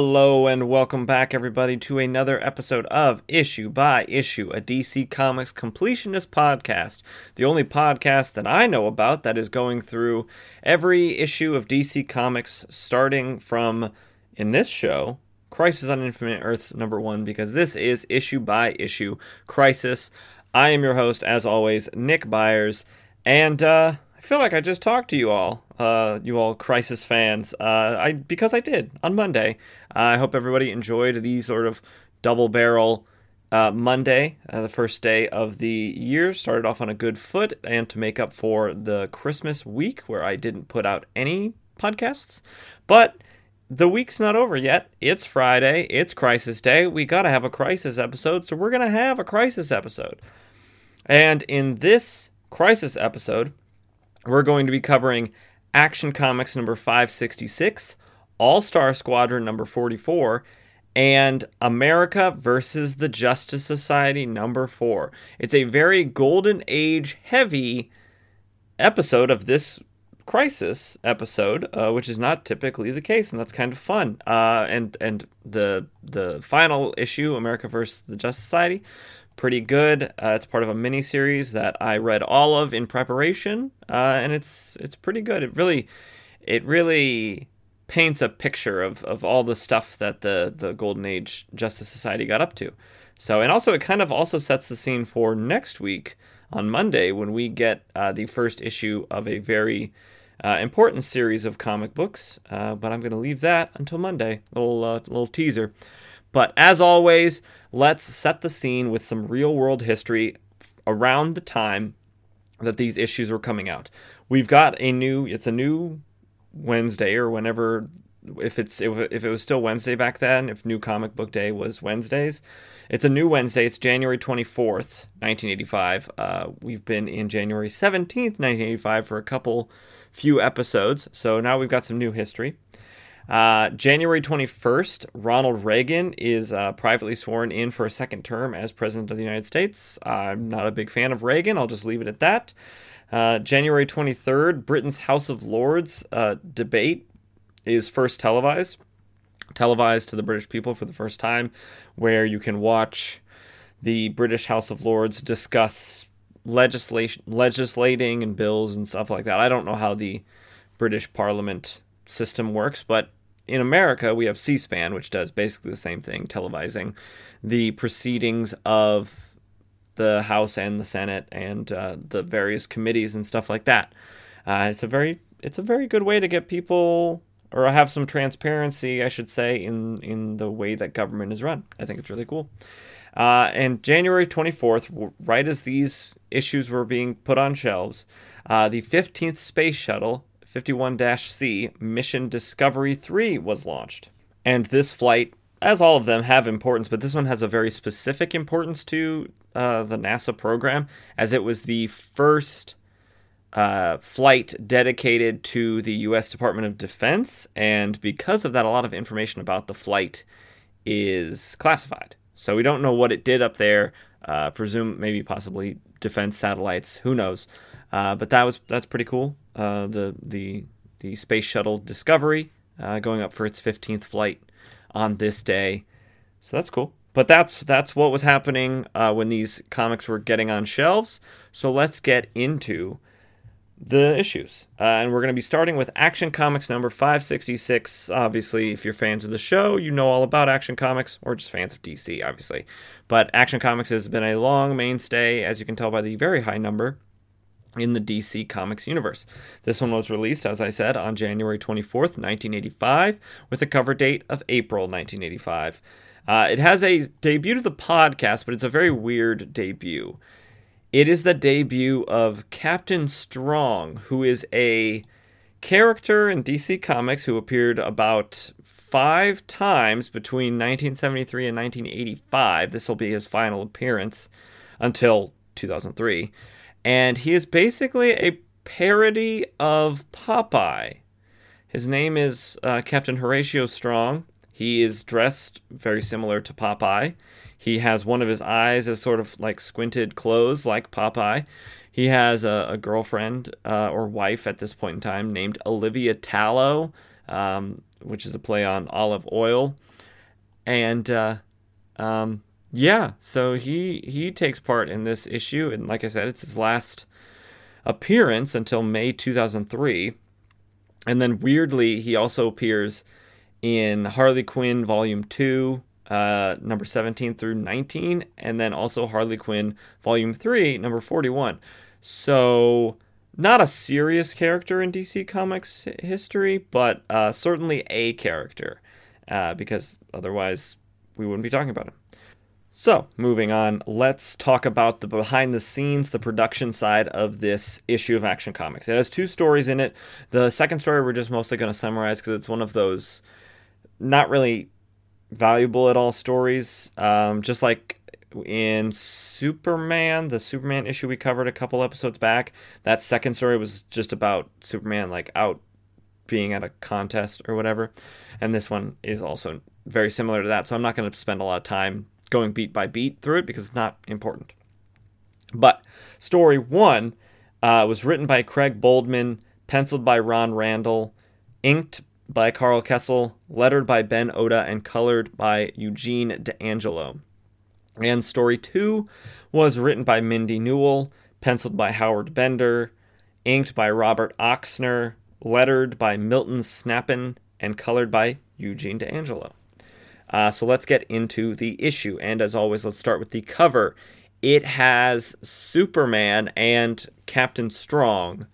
Hello and welcome back, everybody, to another episode of Issue by Issue, a DC Comics completionist podcast. The only podcast that I know about that is going through every issue of DC Comics, starting from, in this show, Crisis on Infinite Earths number one, because this is issue by issue Crisis. I am your host, as always, Nick Byers, and uh, I feel like I just talked to you all, uh, you all Crisis fans, uh, I because I did on Monday. I hope everybody enjoyed the sort of double barrel uh, Monday, uh, the first day of the year. Started off on a good foot, and to make up for the Christmas week where I didn't put out any podcasts, but. The week's not over yet. It's Friday. It's Crisis Day. We got to have a Crisis episode, so we're going to have a Crisis episode. And in this Crisis episode, we're going to be covering Action Comics number 566, All Star Squadron number 44, and America versus the Justice Society number 4. It's a very golden age heavy episode of this crisis episode, uh, which is not typically the case, and that's kind of fun. Uh, and and the the final issue, America versus the Justice Society, pretty good. Uh, it's part of a mini series that I read all of in preparation, uh, and it's it's pretty good. It really it really paints a picture of, of all the stuff that the the Golden Age Justice Society got up to. So, and also it kind of also sets the scene for next week on Monday when we get uh, the first issue of a very uh, important series of comic books. Uh, but I'm going to leave that until Monday. Little uh, little teaser. But as always, let's set the scene with some real world history around the time that these issues were coming out. We've got a new, it's a new Wednesday or whenever, if it's if, it was still Wednesday back then, if New Comic Book Day was Wednesdays, it's a new Wednesday. It's January 24th, 1985. Uh, we've been in January 17th, 1985 for a couple few episodes. So now we've got some new history. Uh, January 21st, Ronald Reagan is uh, privately sworn in for a second term as President of the United States. I'm not a big fan of Reagan, I'll just leave it at that. Uh, January 23rd, Britain's House of Lords uh, debate is first televised. Televised to the British people for the first time, where you can watch the British House of Lords discuss legislation, legislating and bills and stuff like that. I don't know how the British Parliament system works, but in America, we have C SPAN, which does basically the same thing, televising the proceedings of the House and the Senate and uh, the various committees and stuff like that. Uh, it's a very it's a very good way to get people or have some transparency, I should say, in in the way that government is run. I think it's really cool. Uh, and January 24th, right as these issues were being put on shelves, uh, the 15th Space Shuttle 51 C Mission Discovery 3 was launched. And this flight, as all of them, have importance, but this one has a very specific importance to uh, the NASA program, as it was the first uh, flight dedicated to the U.S. Department of Defense. And because of that, a lot of information about the flight is classified. So we don't know what it did up there. Uh, presume maybe possibly defense satellites. Who knows? Uh, but that was that's pretty cool. Uh, the the the space shuttle Discovery uh, going up for its 15th flight on this day, so that's cool. But that's that's what was happening uh, when these comics were getting on shelves. So let's get into the issues, uh, and we're going to be starting with Action Comics number 566. Obviously, if you're fans of the show, you know all about Action Comics, or just fans of DC, obviously. But Action Comics has been a long mainstay, as you can tell by the very high number in the DC Comics universe. This one was released, as I said, on January 24th, 1985, with a cover date of April 1985. Uh, it has a debut to the podcast, but it's a very weird debut. It is the debut of Captain Strong, who is a character in DC Comics who appeared about five times between 1973 and 1985. This will be his final appearance until 2003 and he is basically a parody of Popeye. His name is uh, Captain Horatio Strong. He is dressed very similar to Popeye. He has one of his eyes as sort of like squinted closed, like Popeye. He has a, a girlfriend uh, or wife at this point in time named Olivia Tallow, um, which is a play on olive oil. and uh, um, yeah, so he he takes part in this issue, and like I said, it's his last appearance until May 2003. And then weirdly, he also appears in Harley Quinn Volume 2, uh, number 17 through 19, and then also Harley Quinn Volume 3, number 41. So, not a serious character in DC Comics history, but uh, certainly a character, uh, because otherwise we wouldn't be talking about him. So, moving on, let's talk about the behind the scenes, the production side of this issue of Action Comics. It has two stories in it. The second story we're just mostly going to summarize because it's one of those not really valuable at all stories. Um, just like in Superman, the Superman issue we covered a couple episodes back, that second story was just about Superman like out being at a contest or whatever. And this one is also very similar to that. So I'm not going to spend a lot of time going beat by beat through it because it's not important. But story one uh, was written by Craig Boldman, penciled by Ron Randall, inked by Karl Kesel, lettered by Ben Oda, and colored by Eugene D'Angelo. And story two was written by Mindy Newell, penciled by Howard Bender, inked by Robert Oksner, lettered by Milton Snapinn, and colored by Eugene D'Angelo. Uh, so let's get into the issue. And as always, let's start with the cover. It has Superman and Captain Strong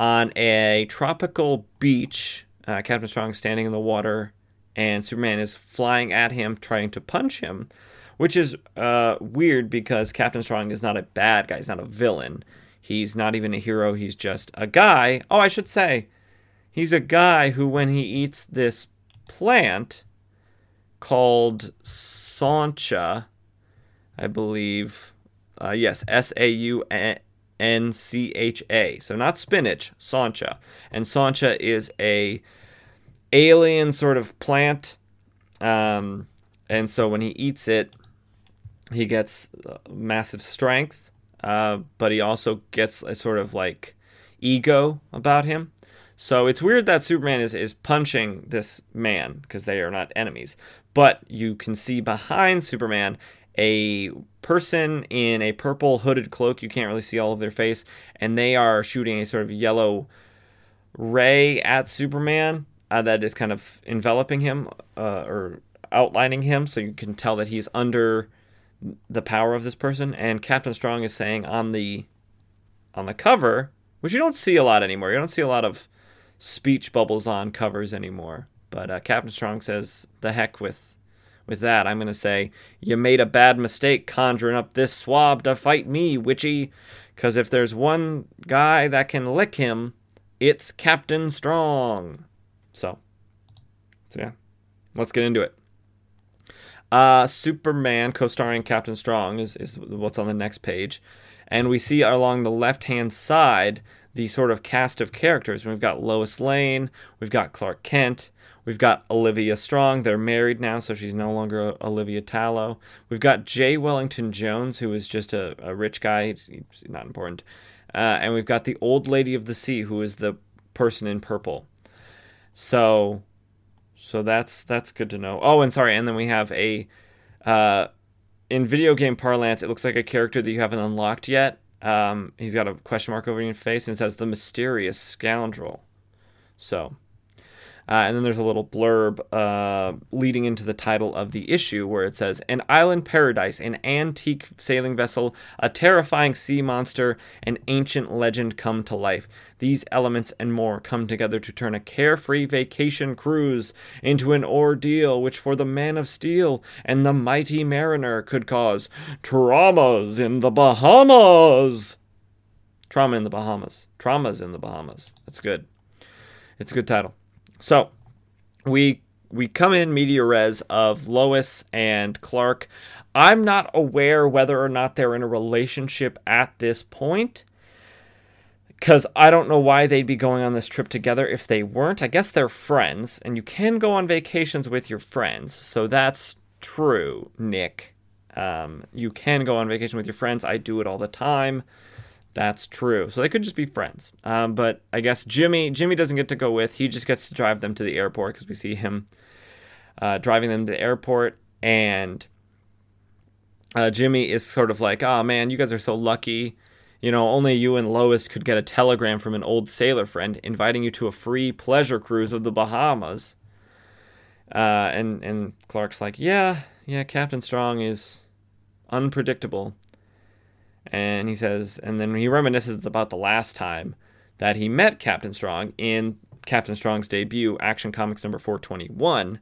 on a tropical beach. Uh, Captain Strong standing in the water, and Superman is flying at him, trying to punch him, which is uh, weird because Captain Strong is not a bad guy. He's not a villain. He's not even a hero. He's just a guy. Oh, I should say, he's a guy who, when he eats this plant, called Sauncha, I believe. Uh, yes, S A U N C H A. So not spinach, Sauncha. And Sauncha is a alien sort of plant. Um, and so when he eats it, he gets uh, massive strength, uh, but he also gets a sort of like ego about him. So it's weird that Superman is, is punching this man because they are not enemies. But you can see behind Superman a person in a purple hooded cloak. You can't really see all of their face. And they are shooting a sort of yellow ray at Superman uh, that is kind of enveloping him uh, or outlining him. So you can tell that he's under the power of this person. And Captain Strong is saying on the on the cover, which you don't see a lot anymore. You don't see a lot of speech bubbles on covers anymore. But uh, Captain Strong says, "The heck with, with that." I'm gonna say, "You made a bad mistake conjuring up this swab to fight me, witchy. Cause if there's one guy that can lick him, it's Captain Strong." So, so yeah, let's get into it. Uh, Superman, co-starring Captain Strong, is, is what's on the next page, and we see along the left-hand side the sort of cast of characters. We've got Lois Lane, we've got Clark Kent, We've got Olivia Strong. They're married now, so she's no longer Olivia Tallow. We've got Jay Wellington Jones, who is just a, a rich guy. He's not important. Uh, and we've got the Old Lady of the Sea, who is the person in purple. So, so that's that's good to know. Oh, and sorry, and then we have a, uh, in video game parlance, it looks like a character that you haven't unlocked yet. Um, he's got a question mark over his face, and it says the mysterious scoundrel. So, uh, and then there's a little blurb uh, leading into the title of the issue where it says An island paradise, an antique sailing vessel, a terrifying sea monster, an ancient legend come to life. These elements and more come together to turn a carefree vacation cruise into an ordeal which, for the man of steel and the mighty mariner, could cause traumas in the Bahamas. Trauma in the Bahamas. Traumas in the Bahamas. That's good. It's a good title. So we we come in media res of Lois and Clark. I'm not aware whether or not they're in a relationship at this point. Because I don't know why they'd be going on this trip together if they weren't. I guess they're friends, and you can go on vacations with your friends. So that's true, Nick. Um, you can go on vacation with your friends. I do it all the time. That's true. So they could just be friends. Um, but I guess Jimmy Jimmy doesn't get to go with. He just gets to drive them to the airport because we see him uh, driving them to the airport. and uh, Jimmy is sort of like, "Oh man, you guys are so lucky." You know, only you and Lois could get a telegram from an old sailor friend inviting you to a free pleasure cruise of the Bahamas. Uh, and and Clark's like, yeah, yeah, Captain Strong is unpredictable. And he says, and then he reminisces about the last time that he met Captain Strong in Captain Strong's debut, Action Comics number 421,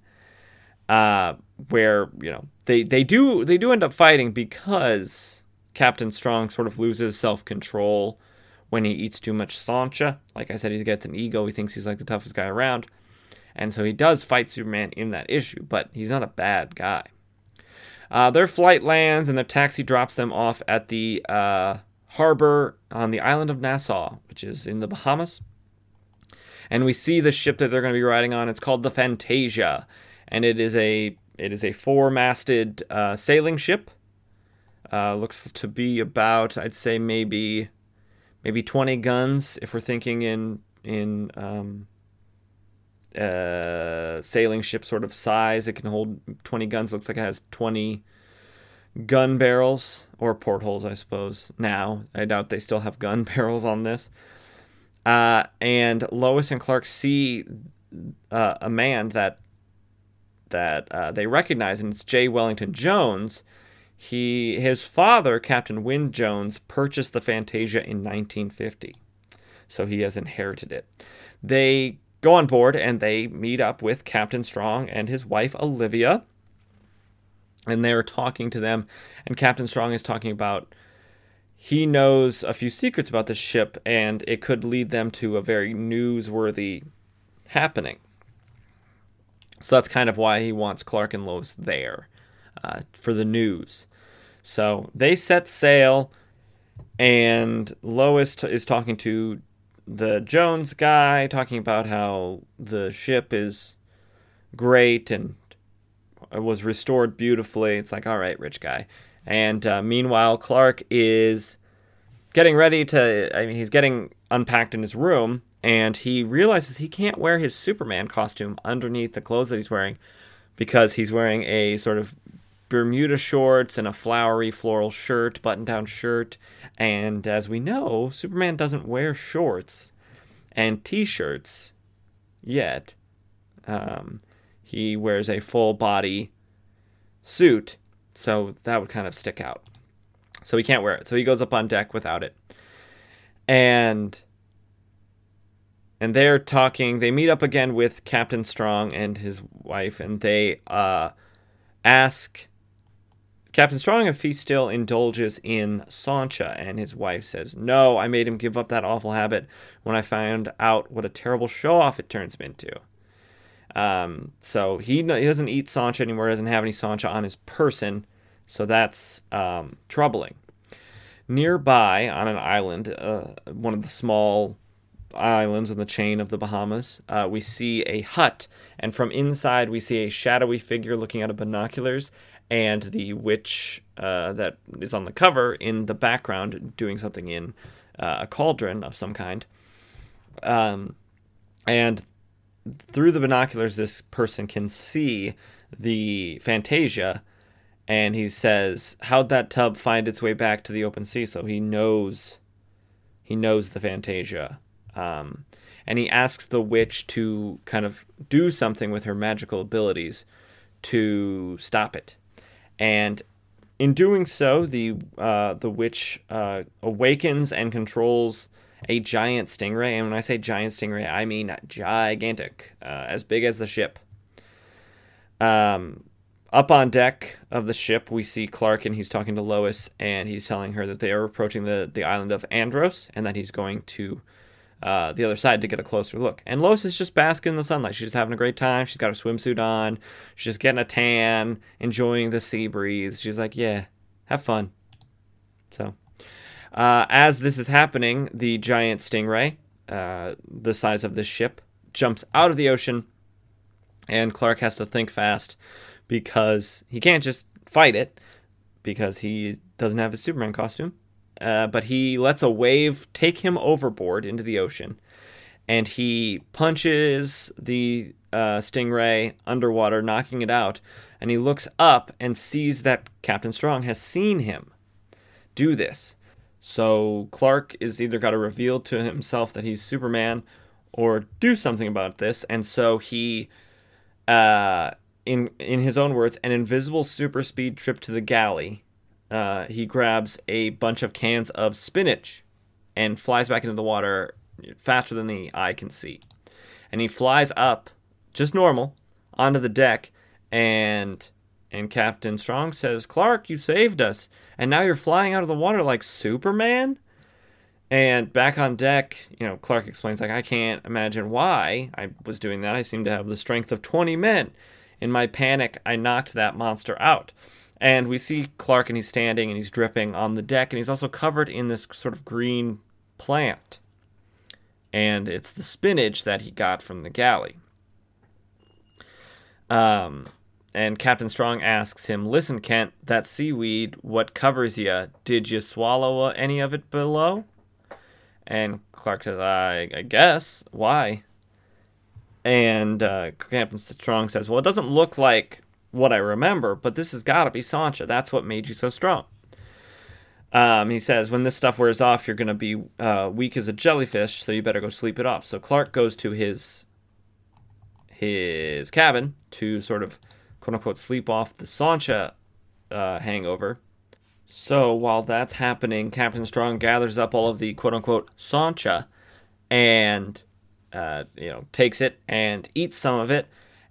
uh, where you know they they do they do end up fighting because Captain Strong sort of loses self control when he eats too much Sauncha. Like I said, he gets an ego. He thinks he's like the toughest guy around. And so he does fight Superman in that issue, but he's not a bad guy. Uh, their flight lands and their taxi drops them off at the uh, harbor on the island of Nassau, which is in the Bahamas. And we see the ship that they're going to be riding on. It's called the Fantasia, and it is a it is a four-masted uh, sailing ship uh, looks to be about, I'd say maybe, maybe 20 guns if we're thinking in in um, uh, sailing ship sort of size. It can hold 20 guns. Looks like it has 20 gun barrels or portholes, I suppose. Now I doubt they still have gun barrels on this. Uh, and Lois and Clark see uh, a man that that uh, they recognize, and it's J. Wellington Jones he his father, Captain Wyn Jones, purchased the Fantasia in 1950. So he has inherited it. They go on board and they meet up with Captain Strong and his wife Olivia. And they're talking to them and Captain Strong is talking about he knows a few secrets about the ship and it could lead them to a very newsworthy happening. So that's kind of why he wants Clark and Lois there uh, for the news. So they set sail, and Lois t- is talking to the Jones guy, talking about how the ship is great and was restored beautifully. It's like, all right, rich guy. And uh, meanwhile, Clark is getting ready to, I mean, he's getting unpacked in his room, and he realizes he can't wear his Superman costume underneath the clothes that he's wearing because he's wearing a sort of Bermuda shorts and a flowery floral shirt, button down shirt. And as we know, Superman doesn't wear shorts and t shirts yet. Um, he wears a full body suit, so that would kind of stick out. So he can't wear it. So he goes up on deck without it. And and they're talking. They meet up again with Captain Strong and his wife, and they uh, ask Captain Strong if he still indulges in Sauncha, and his wife says, No, I made him give up that awful habit when I found out what a terrible show off it turns him into. Um, so he, he doesn't eat Sauncha anymore, doesn't have any Sauncha on his person, so that's um, troubling. Nearby, on an island, uh, one of the small islands in the chain of the Bahamas, uh, we see a hut, and from inside we see a shadowy figure looking out of binoculars, and the witch uh, that is on the cover in the background doing something in uh, a cauldron of some kind. Um, and through the binoculars, this person can see the Fantasia, and he says, "How'd that tub find its way back to the open sea?" So he knows, he knows the Fantasia. Um, and he asks the witch to kind of do something with her magical abilities to stop it and in doing so, the uh, the witch uh, awakens and controls a giant stingray. And when I say giant stingray, I mean gigantic, uh, as big as the ship. Um, up on deck of the ship, we see Clark, and he's talking to Lois, and he's telling her that they are approaching the the island of Andros, and that he's going to uh, the other side to get a closer look. And Lois is just basking in the sunlight. She's just having a great time. She's got her swimsuit on. She's just getting a tan, enjoying the sea breeze. She's like, yeah, have fun. So, uh, as this is happening, the giant stingray, uh, the size of this ship, jumps out of the ocean, and Clark has to think fast because he can't just fight it because he doesn't have his Superman costume. Uh, but he lets a wave take him overboard into the ocean, and he punches the uh, stingray underwater, knocking it out. and he looks up and sees that Captain Strong has seen him do this. So Clark is either got to reveal to himself that he's Superman or do something about this, and so he, uh, in in his own words, an invisible super speed trip to the galley. Uh, he grabs a bunch of cans of spinach and flies back into the water faster than the eye can see. And he flies up, just normal, onto the deck, and and Captain Strong says, "Clark, you saved us, and now you're flying out of the water like Superman." And back on deck, you know, Clark explains, like, I can't imagine why I was doing that. I seem to have the strength of 20 men. In my panic, I knocked that monster out. And we see Clark, and he's standing and he's dripping on the deck, and he's also covered in this sort of green plant. And it's the spinach that he got from the galley. Um, and Captain Strong asks him, Listen, Kent, that seaweed, what covers you? Did you swallow any of it below? And Clark says, I, I guess. Why? And uh, Captain Strong says, Well, it doesn't look like what I remember, but this has got to be Sauncha. That's what made you so strong. Um, he says, When this stuff wears off, you're going to be uh, weak as a jellyfish, so you better go sleep it off. So Clark goes to his his cabin to sort of quote unquote sleep off the Sauncha uh, hangover. So while that's happening, Captain Strong gathers up all of the quote unquote Sauncha and uh, you know takes it and eats some of it,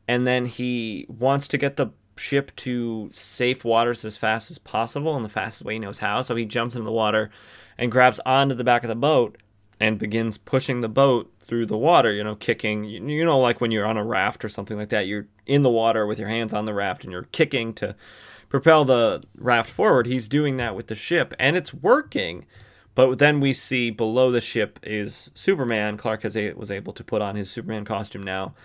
and then he wants to get the ship to safe waters as fast as possible in the fastest way he knows how. So he jumps into the water and grabs onto the back of the boat and begins pushing the boat through the water, you know, kicking, you know, like when you're on a raft or something like that, you're in the water with your hands on the raft and you're kicking to propel the raft forward. He's doing that with the ship, and it's working. But then we see below the ship is Superman. Clark has a, was able to put on his Superman costume now,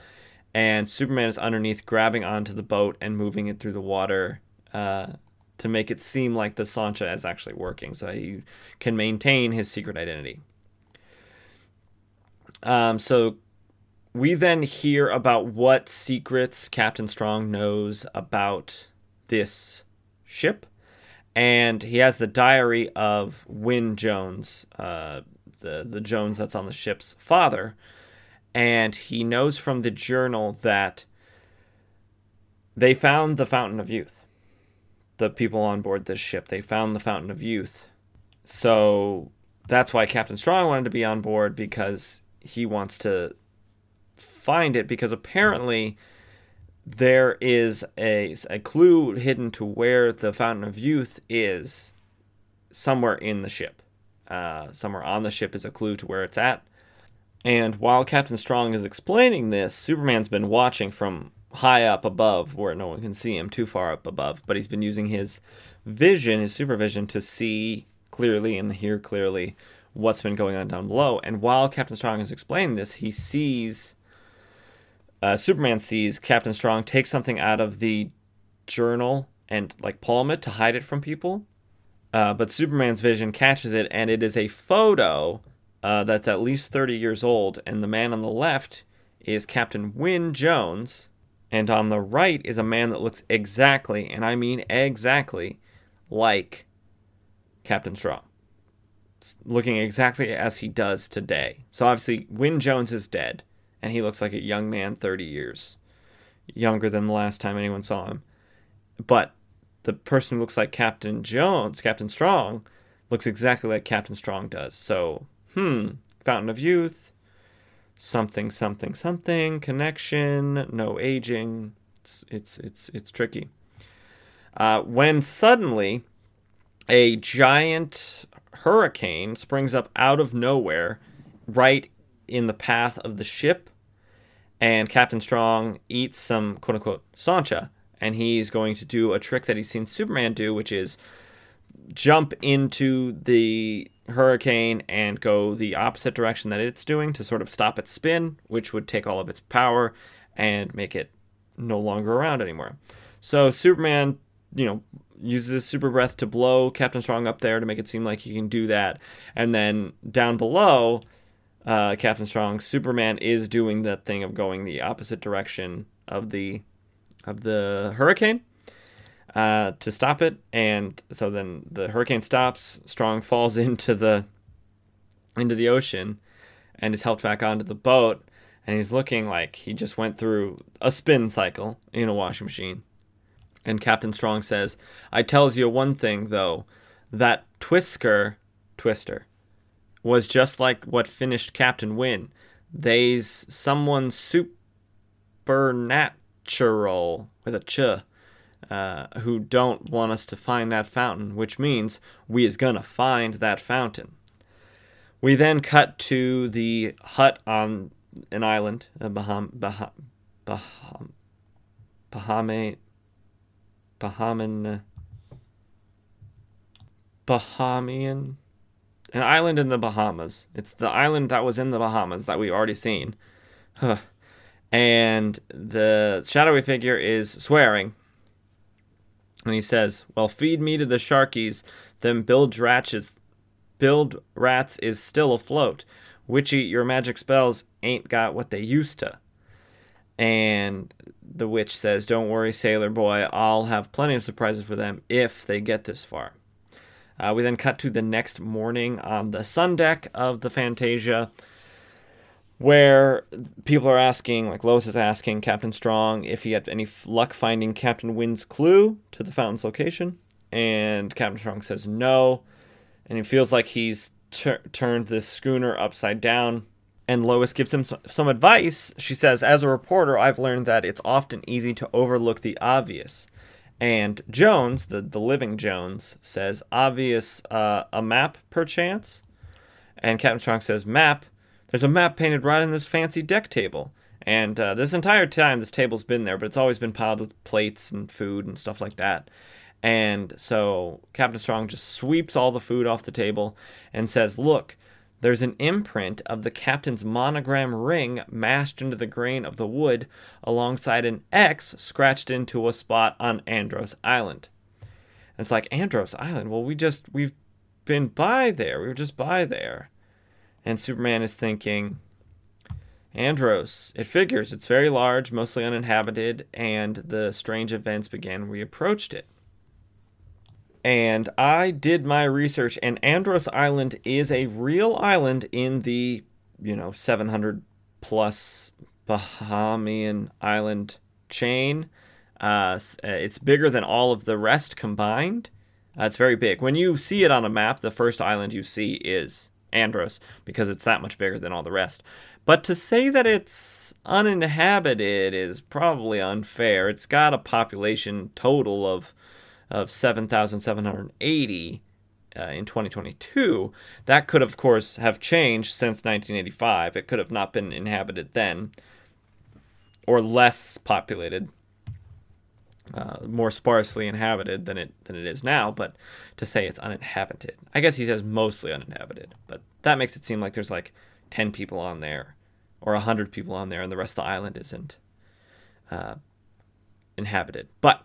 and Superman is underneath, grabbing onto the boat and moving it through the water uh, to make it seem like the Sauncha is actually working, so he can maintain his secret identity. Um, so we then hear about what secrets Captain Strong knows about this ship, and he has the diary of Wyn Jones, uh, the the Jones that's on the ship's father, and he knows from the journal that they found the Fountain of Youth. The people on board this ship, they found the Fountain of Youth. So that's why Captain Strong wanted to be on board because he wants to find it because apparently there is a, a clue hidden to where the Fountain of Youth is somewhere in the ship. Uh, somewhere on the ship is a clue to where it's at. And while Captain Strong is explaining this, Superman's been watching from high up above where no one can see him, too far up above, but he's been using his vision, his supervision, to see clearly and hear clearly what's been going on down below. And while Captain Strong is explaining this, he sees uh, Superman sees Captain Strong take something out of the journal and like palm it to hide it from people. Uh, but Superman's vision catches it, and it is a photo uh, that's at least 30 years old. And the man on the left is Captain Wyn Jones, and on the right is a man that looks exactly, and I mean exactly, like Captain Strong. looking exactly as he does today. So obviously, Wyn Jones is dead and he looks like a young man 30 years younger than the last time anyone saw him. But the person who looks like Captain Jones, Captain Strong, looks exactly like Captain Strong does. So, hmm, Fountain of Youth, something, something, something, connection, no aging. It's it's it's, it's tricky. Uh, when suddenly a giant hurricane springs up out of nowhere, right in the path of the ship and Captain Strong eats some quote unquote Sauncha, and he's going to do a trick that he's seen Superman do, which is jump into the hurricane and go the opposite direction that it's doing to sort of stop its spin, which would take all of its power and make it no longer around anymore. So Superman, you know, uses his super breath to blow Captain Strong up there to make it seem like he can do that, and then down below uh, Captain Strong, Superman is doing that thing of going the opposite direction of the of the hurricane, uh, to stop it. And so then the hurricane stops. Strong falls into the into the ocean and is helped back onto the boat. And he's looking like he just went through a spin cycle in a washing machine. And Captain Strong says, I tells you one thing though, that Twisker Twister was just like what finished Captain Wyn. They's someone supernatural with a ch uh, who don't want us to find that fountain, which means we is gonna find that fountain. We then cut to the hut on an island, a Baham, Baham, Baham, Bahame, Bahaman, Bahamian, an island in the Bahamas. It's the island that was in the Bahamas that we've already seen. and the shadowy figure is swearing. And he says, Well, feed me to the sharkies, then build ratchets Build Rats is still afloat. Witchy, your magic spells ain't got what they used to. And the witch says, Don't worry, sailor boy, I'll have plenty of surprises for them if they get this far. Uh, we then cut to the next morning on the sun deck of the Fantasia, where people are asking, like Lois is asking Captain Strong if he had any luck finding Captain Wind's clue to the fountain's location. And Captain Strong says no and he feels like he's tur- turned this schooner upside down. And Lois gives him some advice. She says, As a reporter, I've learned that it's often easy to overlook the obvious. And Jones, the, the living Jones, says, Obvious, uh, a map perchance? And Captain Strong says, Map? There's a map painted right on this fancy deck table. And uh, this entire time, this table's been there, but it's always been piled with plates and food and stuff like that. And so Captain Strong just sweeps all the food off the table and says, Look, there's an imprint of the captain's monogram ring mashed into the grain of the wood alongside an X scratched into a spot on Andros Island. And it's like, Andros Island? Well, we just, we've been by there. We were just by there. And Superman is thinking, Andros, it figures it's very large, mostly uninhabited, and the strange events began we approached it and I did my research, and Andros Island is a real island in the, you know, 700 plus Bahamian island chain. Uh, uh, it's bigger than all of the rest combined. Uh, it's very big. When you see it on a map, the first island you see is Andros because it's that much bigger than all the rest. But to say that it's uninhabited is probably unfair. It's got a population total of of 7,780 uh, in 2022. That could, of course, have changed since 1985. It could have not been inhabited then, or less populated, uh, more sparsely inhabited than it than it is now. But to say it's uninhabited, I guess he says mostly uninhabited, but that makes it seem like there's like 10 people on there, or 100 people on there, and the rest of the island isn't uh, inhabited. But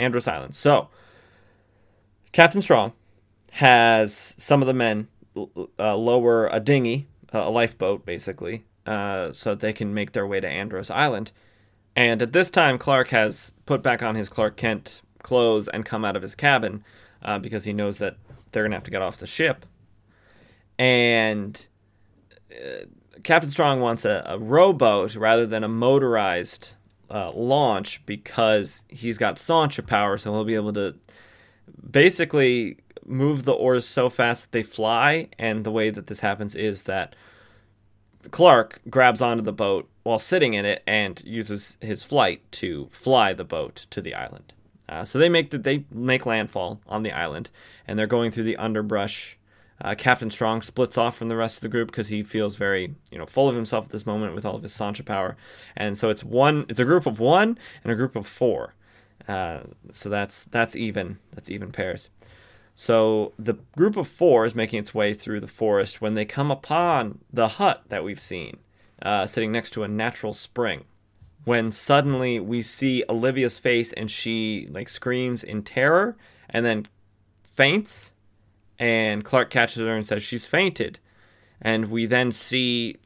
Andros Island. So, Captain Strong has some of the men uh, lower a dinghy, a lifeboat, basically, uh, so they can make their way to Andros Island. And at this time, Clark has put back on his Clark Kent clothes and come out of his cabin uh, because he knows that they're going to have to get off the ship. And uh, Captain Strong wants a, a rowboat rather than a motorized uh, launch because he's got Sauncha power, so he'll be able to basically move the oars so fast that they fly. And the way that this happens is that Clark grabs onto the boat while sitting in it and uses his flight to fly the boat to the island. Uh, so they make the, they make landfall on the island, and they're going through the underbrush uh, Captain Strong splits off from the rest of the group because he feels very, you know, full of himself at this moment with all of his Sauncha power, and so it's one. It's a group of one and a group of four. Uh, so that's that's even. That's even pairs. So the group of four is making its way through the forest when they come upon the hut that we've seen, uh, sitting next to a natural spring. When suddenly we see Olivia's face and she like screams in terror and then faints and Clark catches her and says she's fainted. And we then see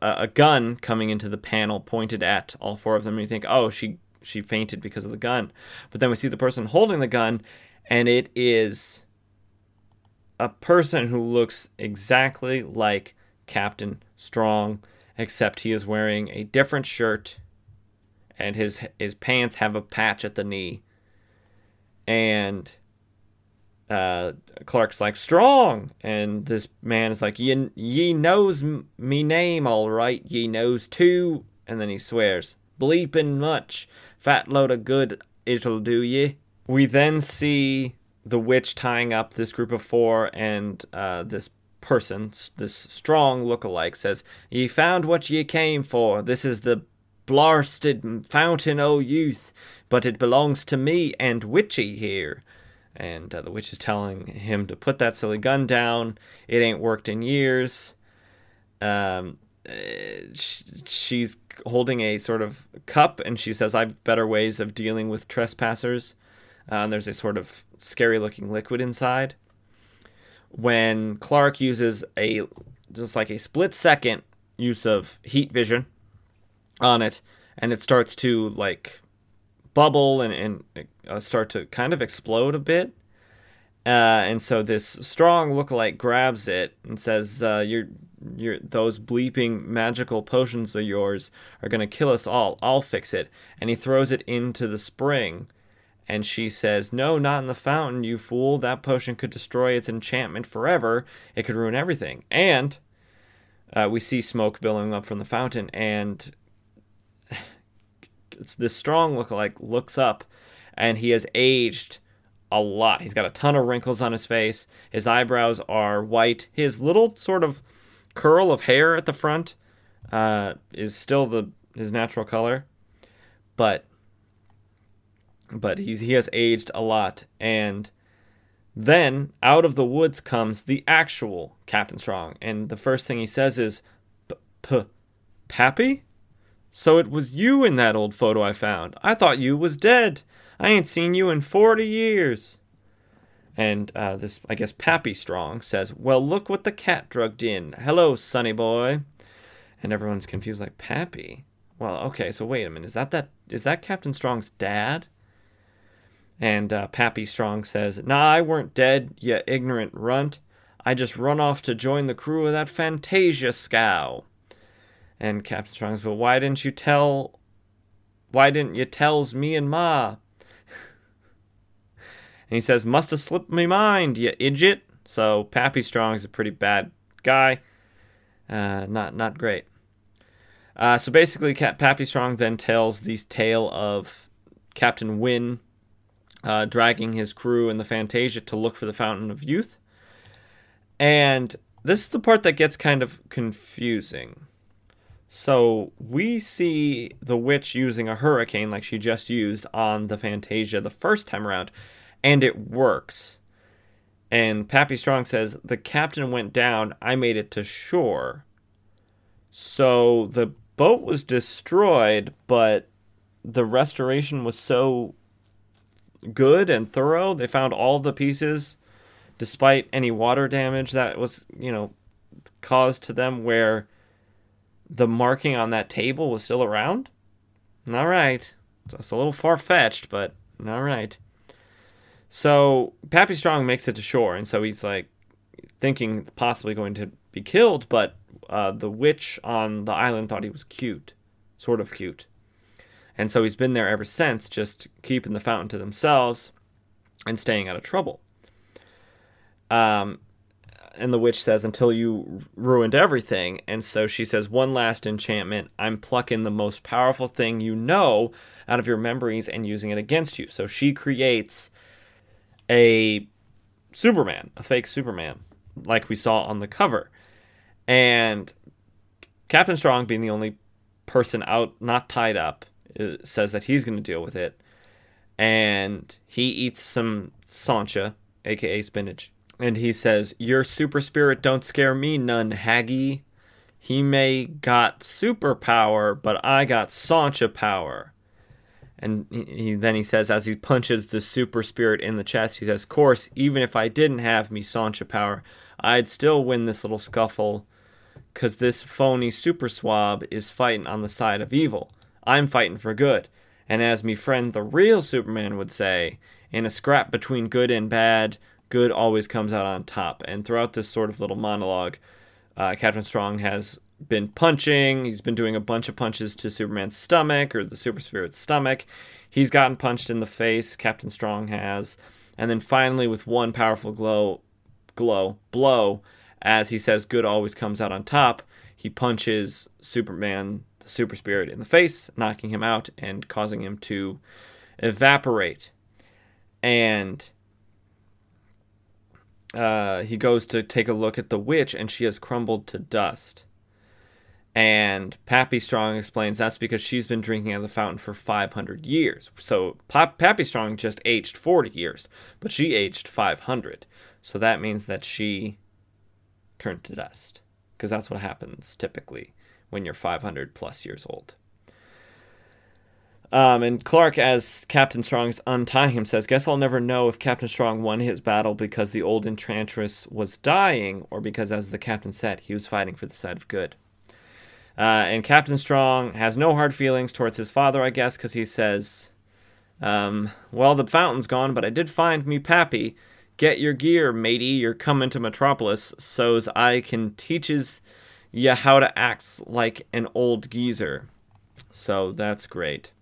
a gun coming into the panel pointed at all four of them. And you think, oh, she she fainted because of the gun. But then we see the person holding the gun, and it is a person who looks exactly like Captain Strong, except he is wearing a different shirt, and his his pants have a patch at the knee. And uh, Clark's like strong, and this man is like, "Ye ye knows me name all right. Ye knows too." And then he swears, "Bleeping much, fat load of good it'll do ye." We then see the witch tying up this group of four, and uh, this person, this strong look-alike, says, "Ye found what ye came for. This is the blarsted fountain, o youth, but it belongs to me and Witchy here." And uh, the witch is telling him to put that silly gun down. It ain't worked in years. Um, uh, she's holding a sort of cup, and she says, "I've better ways of dealing with trespassers." Uh, and there's a sort of scary looking liquid inside. When Clark uses a just like a split second use of heat vision on it, and it starts to like bubble and, and uh, start to kind of explode a bit. Uh, and so this strong lookalike grabs it and says, uh, "You're, those bleeping magical potions of yours are gonna kill us all. I'll fix it." And he throws it into the spring, and she says, No, not in the fountain, you fool. That potion could destroy its enchantment forever. It could ruin everything. And uh, we see smoke billowing up from the fountain, and this strong look-alike looks up, and he has aged a lot. He's got a ton of wrinkles on his face. His eyebrows are white. His little sort of curl of hair at the front uh, is still the his natural color, but but he's he has aged a lot and then out of the woods comes the actual Captain Strong and the first thing he says is Pappy? So it was you in that old photo I found. I thought you was dead. I ain't seen you in 40 years. And uh, this, I guess, Pappy Strong says, Well, look what the cat drugged in. Hello, sonny boy. And everyone's confused, like, Pappy? Well, okay, so wait a minute. Is that that, is that Captain Strong's dad? And uh, Pappy Strong says, Nah, I weren't dead, you ignorant runt. I just run off to join the crew of that Fantasia scow. And Captain Strong's, But why didn't you tell. Why didn't you tells me and Ma? and he says, Must have slipped me mind, you idiot. So Pappy Strong's a pretty bad guy. Uh, not not great. Uh, so basically, Cap- Pappy Strong then tells the tale of Captain Wyn uh, dragging his crew in the Fantasia to look for the Fountain of Youth. And this is the part that gets kind of confusing. So we see the witch using a hurricane like she just used on the Fantasia the first time around, and it works. And Pappy Strong says, The captain went down, I made it to shore. So the boat was destroyed, but the restoration was so good and thorough. They found all the pieces, despite any water damage that was, you know, caused to them, where the marking on that table was still around. All right. It's a little far fetched, but all right. So Pappy Strong makes it to shore, and so he's like thinking possibly going to be killed, but uh, the witch on the island thought he was cute, sort of cute. And so he's been there ever since, just keeping the fountain to themselves and staying out of trouble. Um, and the witch says, Until you ruined everything. And so she says, One last enchantment. I'm plucking the most powerful thing you know out of your memories and using it against you. So she creates a Superman, a fake Superman, like we saw on the cover. And Captain Strong, being the only person out, not tied up, says that he's going to deal with it. And he eats some Sauncha, aka spinach. And he says, Your super spirit don't scare me none, Haggy. He may got superpower, but I got Sauncha power. And he, he, then he says, as he punches the super spirit in the chest, he says, Course, even if I didn't have me Sauncha power, I'd still win this little scuffle, because this phony super swab is fighting on the side of evil. I'm fighting for good. And as me friend the real Superman would say, in a scrap between good and bad, good always comes out on top. And throughout this sort of little monologue, uh, Captain Strong has been punching. He's been doing a bunch of punches to Superman's stomach or the Super Spirit's stomach. He's gotten punched in the face. Captain Strong has, and then finally, with one powerful glow, glow blow, as he says, "Good always comes out on top." He punches Superman, the Super Spirit, in the face, knocking him out and causing him to evaporate. And uh, he goes to take a look at the witch, and she has crumbled to dust. And Pappy Strong explains that's because she's been drinking out of the fountain for 500 years. So Pappy Strong just aged 40 years, but she aged 500. So that means that she turned to dust, because that's what happens typically when you're 500 plus years old. Um, and Clark, as Captain Strong's untying him, says, Guess I'll never know if Captain Strong won his battle because the old Enchantress was dying or because, as the captain said, he was fighting for the side of good. Uh, and Captain Strong has no hard feelings towards his father, I guess, because he says, um, Well, the fountain's gone, but I did find me pappy. Get your gear, matey. You're coming to Metropolis, so's I can teaches ya how to act like an old geezer. So that's great.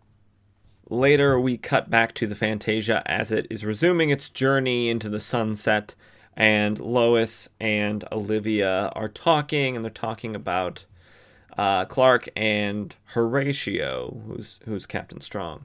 Later, we cut back to the Fantasia as it is resuming its journey into the sunset, and Lois and Olivia are talking, and they're talking about uh, Clark and Horatio, who's who's Captain Strong.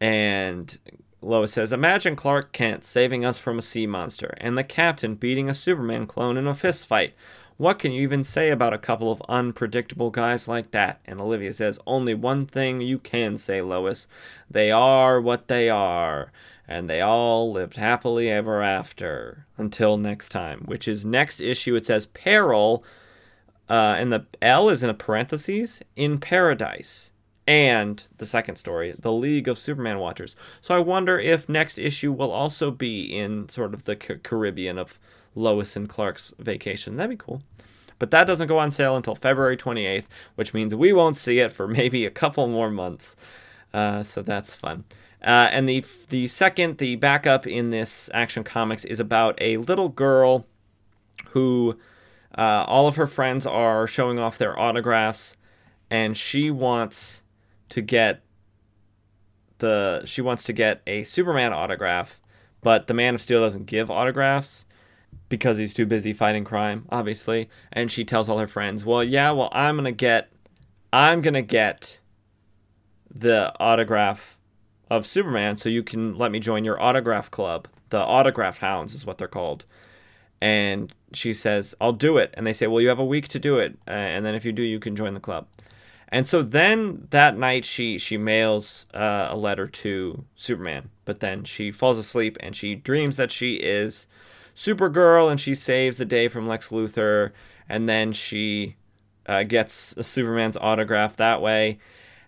And Lois says, "Imagine Clark Kent saving us from a sea monster, and the captain beating a Superman clone in a fist fight. What can you even say about a couple of unpredictable guys like that?" And Olivia says, "Only one thing you can say, Lois. They are what they are." And they all lived happily ever after until next time, which is next issue. It says peril uh, and the L is in a parentheses in paradise. And the second story, the League of Superman Watchers. So I wonder if next issue will also be in sort of the Caribbean of Lois and Clark's vacation. That'd be cool. But that doesn't go on sale until February 28th, which means we won't see it for maybe a couple more months. Uh, so that's fun. Uh, and the the second, the backup in this Action Comics is about a little girl who uh, all of her friends are showing off their autographs, and she wants to get the she wants to get a Superman autograph, but the Man of Steel doesn't give autographs because he's too busy fighting crime, obviously. And she tells all her friends, "Well, yeah, well, I'm gonna get, I'm gonna get the autograph of Superman, so you can let me join your autograph club. The autograph hounds is what they're called." And she says, I'll do it. And they say, Well, you have a week to do it. Uh, and then if you do, you can join the club. And so then that night she she mails uh, a letter to Superman, but then she falls asleep and she dreams that she is Supergirl and she saves the day from Lex Luthor, and then she uh, gets Superman's autograph that way,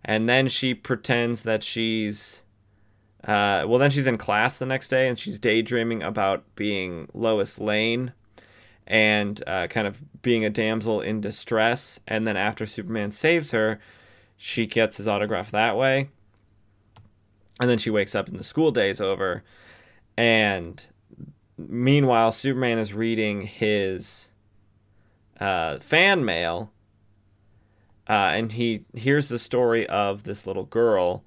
and then she pretends that she's uh, well, then she's in class the next day and she's daydreaming about being Lois Lane and uh, kind of being a damsel in distress. And then after Superman saves her, she gets his autograph that way. And then she wakes up and the school day is over. And meanwhile, Superman is reading his uh, fan mail. Uh, and he hears the story of this little girl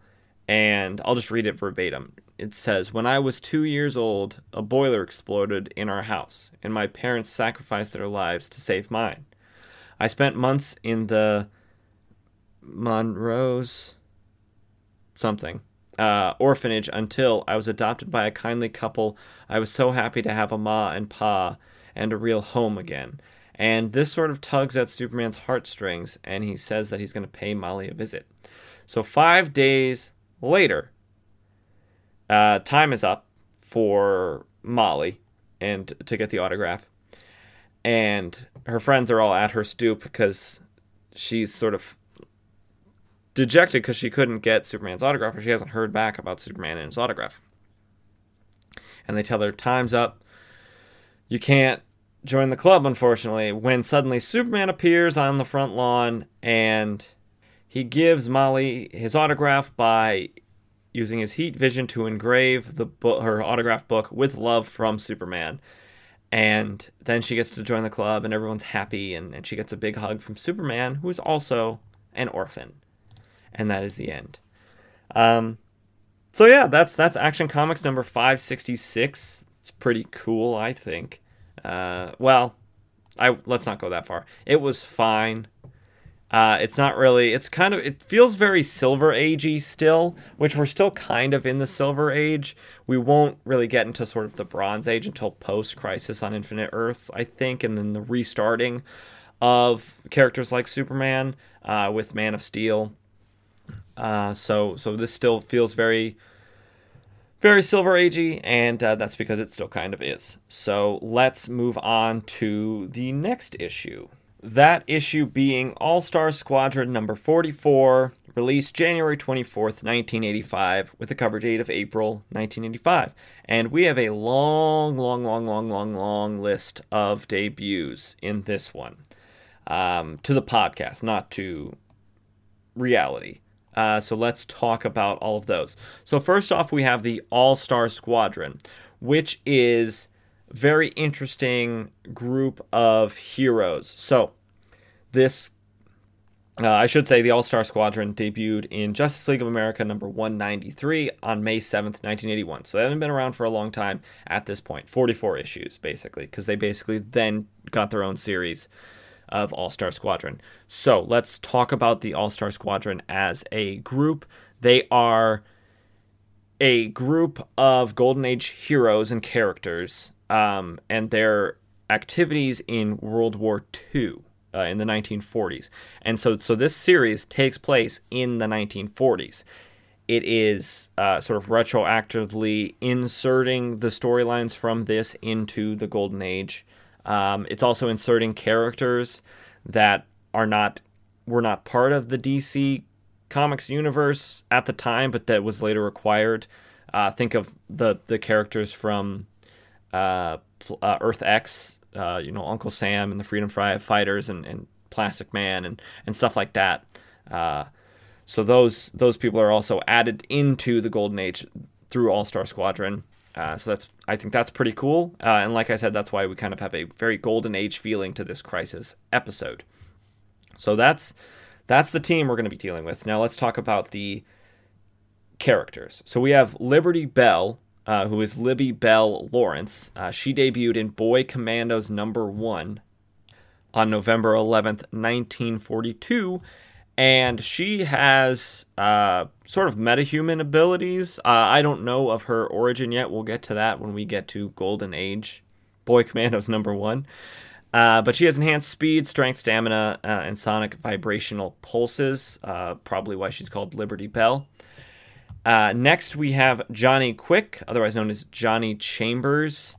and I'll just read it verbatim. It says, When I was two years old, a boiler exploded in our house, and my parents sacrificed their lives to save mine. I spent months in the Monroe's something uh, orphanage until I was adopted by a kindly couple. I was so happy to have a ma and pa and a real home again. And this sort of tugs at Superman's heartstrings, and he says that he's going to pay Molly a visit. So, five days later, uh, time is up for Molly and to get the autograph. And her friends are all at her stoop because she's sort of dejected because she couldn't get Superman's autograph or she hasn't heard back about Superman and his autograph. And they tell her, Time's up. You can't join the club, unfortunately. When suddenly Superman appears on the front lawn and he gives Molly his autograph by using his heat vision to engrave the her autograph book with love from Superman. And then she gets to join the club, and everyone's happy, and, and she gets a big hug from Superman, who is also an orphan. And that is the end. Um, so yeah, that's that's Action Comics number 566. It's pretty cool, I think. Uh, well, I let's not go that far. It was fine. Uh, it's not really. It's kind of. It feels very Silver Agey still, which we're still kind of in the Silver Age. We won't really get into sort of the Bronze Age until post Crisis on Infinite Earths, I think, and then the restarting of characters like Superman uh, with Man of Steel. Uh, so so this still feels very very silver agey and uh, that's because it still kind of is so let's move on to the next issue that issue being All Star Squadron number 44, released January 24th, 1985, with a cover date of April 1985. And we have a long, long, long, long, long, long list of debuts in this one um, to the podcast, not to reality. Uh, so let's talk about all of those. So, first off, we have the All Star Squadron, which is very interesting group of heroes. So, this, uh, I should say, the All Star Squadron debuted in Justice League of America number 193 on May 7th, 1981. So, they haven't been around for a long time at this point 44 issues, basically, because they basically then got their own series of All Star Squadron. So, let's talk about the All Star Squadron as a group. They are a group of Golden Age heroes and characters um, and their activities in World War II uh, in the 1940s. And so, so this series takes place in the 1940s. It is uh, sort of retroactively inserting the storylines from this into the Golden Age. Um, it's also inserting characters that are not were not part of the DC comics universe at the time, but that was later acquired. Uh, think of the the characters from uh, uh, Earth X, uh, you know, Uncle Sam and the Freedom Fighters and, and Plastic Man and, and stuff like that. Uh, so those those people are also added into the Golden Age through All Star Squadron. Uh, so that's I think that's pretty cool. Uh, and like I said, that's why we kind of have a very Golden Age feeling to this Crisis episode. So that's that's the team we're going to be dealing with. Now let's talk about the characters. So we have Liberty Bell, uh, who is Libby Belle Lawrence. Uh, she debuted in Boy Commandos number one on November 11th, 1942. And she has uh, sort of metahuman abilities. Uh, I don't know of her origin yet. We'll get to that when we get to Golden Age Boy Commandos number one. Uh, but she has enhanced speed, strength, stamina, uh, and sonic vibrational pulses. probably why she's called Liberty Bell. Uh, next, we have Johnny Quick, otherwise known as Johnny Chambers.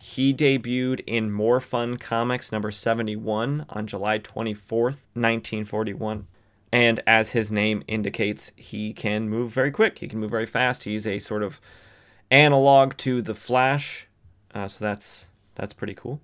He debuted in More Fun Comics number 71 on July 24th, 1941. And as his name indicates, he can move very quick. He can move very fast. He's a sort of analog to the Flash. Uh, so that's that's pretty cool.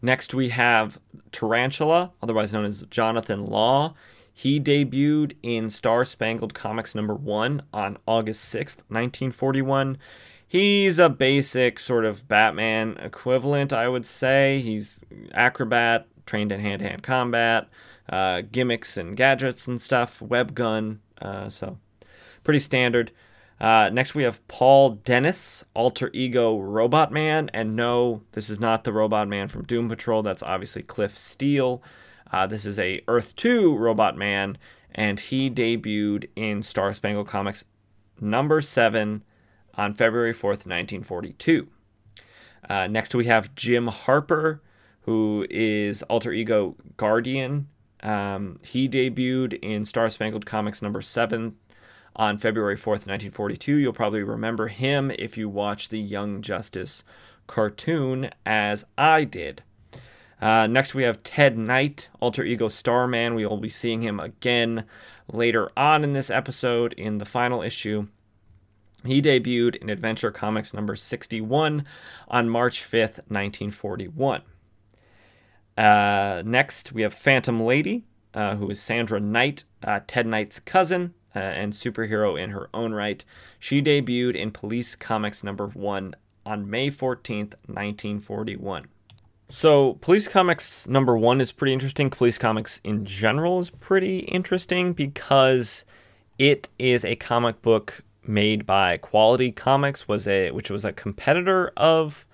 Next, we have Tarantula, otherwise known as Jonathan Law. He debuted in Star Spangled Comics number one on August 6th, 1941. He's a basic sort of Batman equivalent, I would say. He's acrobat, trained in hand to hand combat, uh, gimmicks and gadgets and stuff, web gun. Uh, so, pretty standard. Uh, next, we have Paul Dennis, alter ego Robot Man. And no, this is not the Robot Man from Doom Patrol. That's obviously Cliff Steele. Uh, this is a Earth 2 Robot Man, and he debuted in Star Spangled Comics number 7 on February 4th, 1942. Uh, next, we have Jim Harper, who is alter ego Guardian. Um, he debuted in Star Spangled Comics number 7 on February 4th, 1942. You'll probably remember him if you watched the Young Justice cartoon, as I did. Uh, next, we have Ted Knight, alter ego Starman. We will be seeing him again later on in this episode in the final issue. He debuted in Adventure Comics number 61 on March 5th, 1941. Uh, next, we have Phantom Lady. uh, who is Sandra Knight, uh, Ted Knight's cousin uh, and superhero in her own right. She debuted in Police Comics number one on May 14th, 1941. So, Police Comics number one is pretty interesting. Police Comics in general is pretty interesting because it is a comic book made by Quality Comics, was a which was a competitor of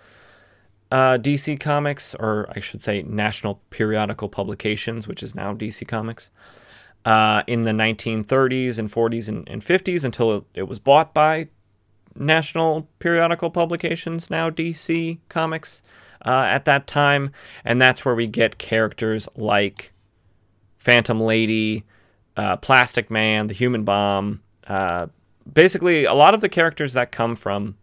uh, DC Comics, or I should say National Periodical Publications, which is now DC Comics, uh, in the 1930s and 40s and, and 50s until it, it was bought by National Periodical Publications, now DC Comics uh, at that time, and that's where we get characters like Phantom Lady, uh, Plastic Man, the Human Bomb. Uh, basically, a lot of the characters that come from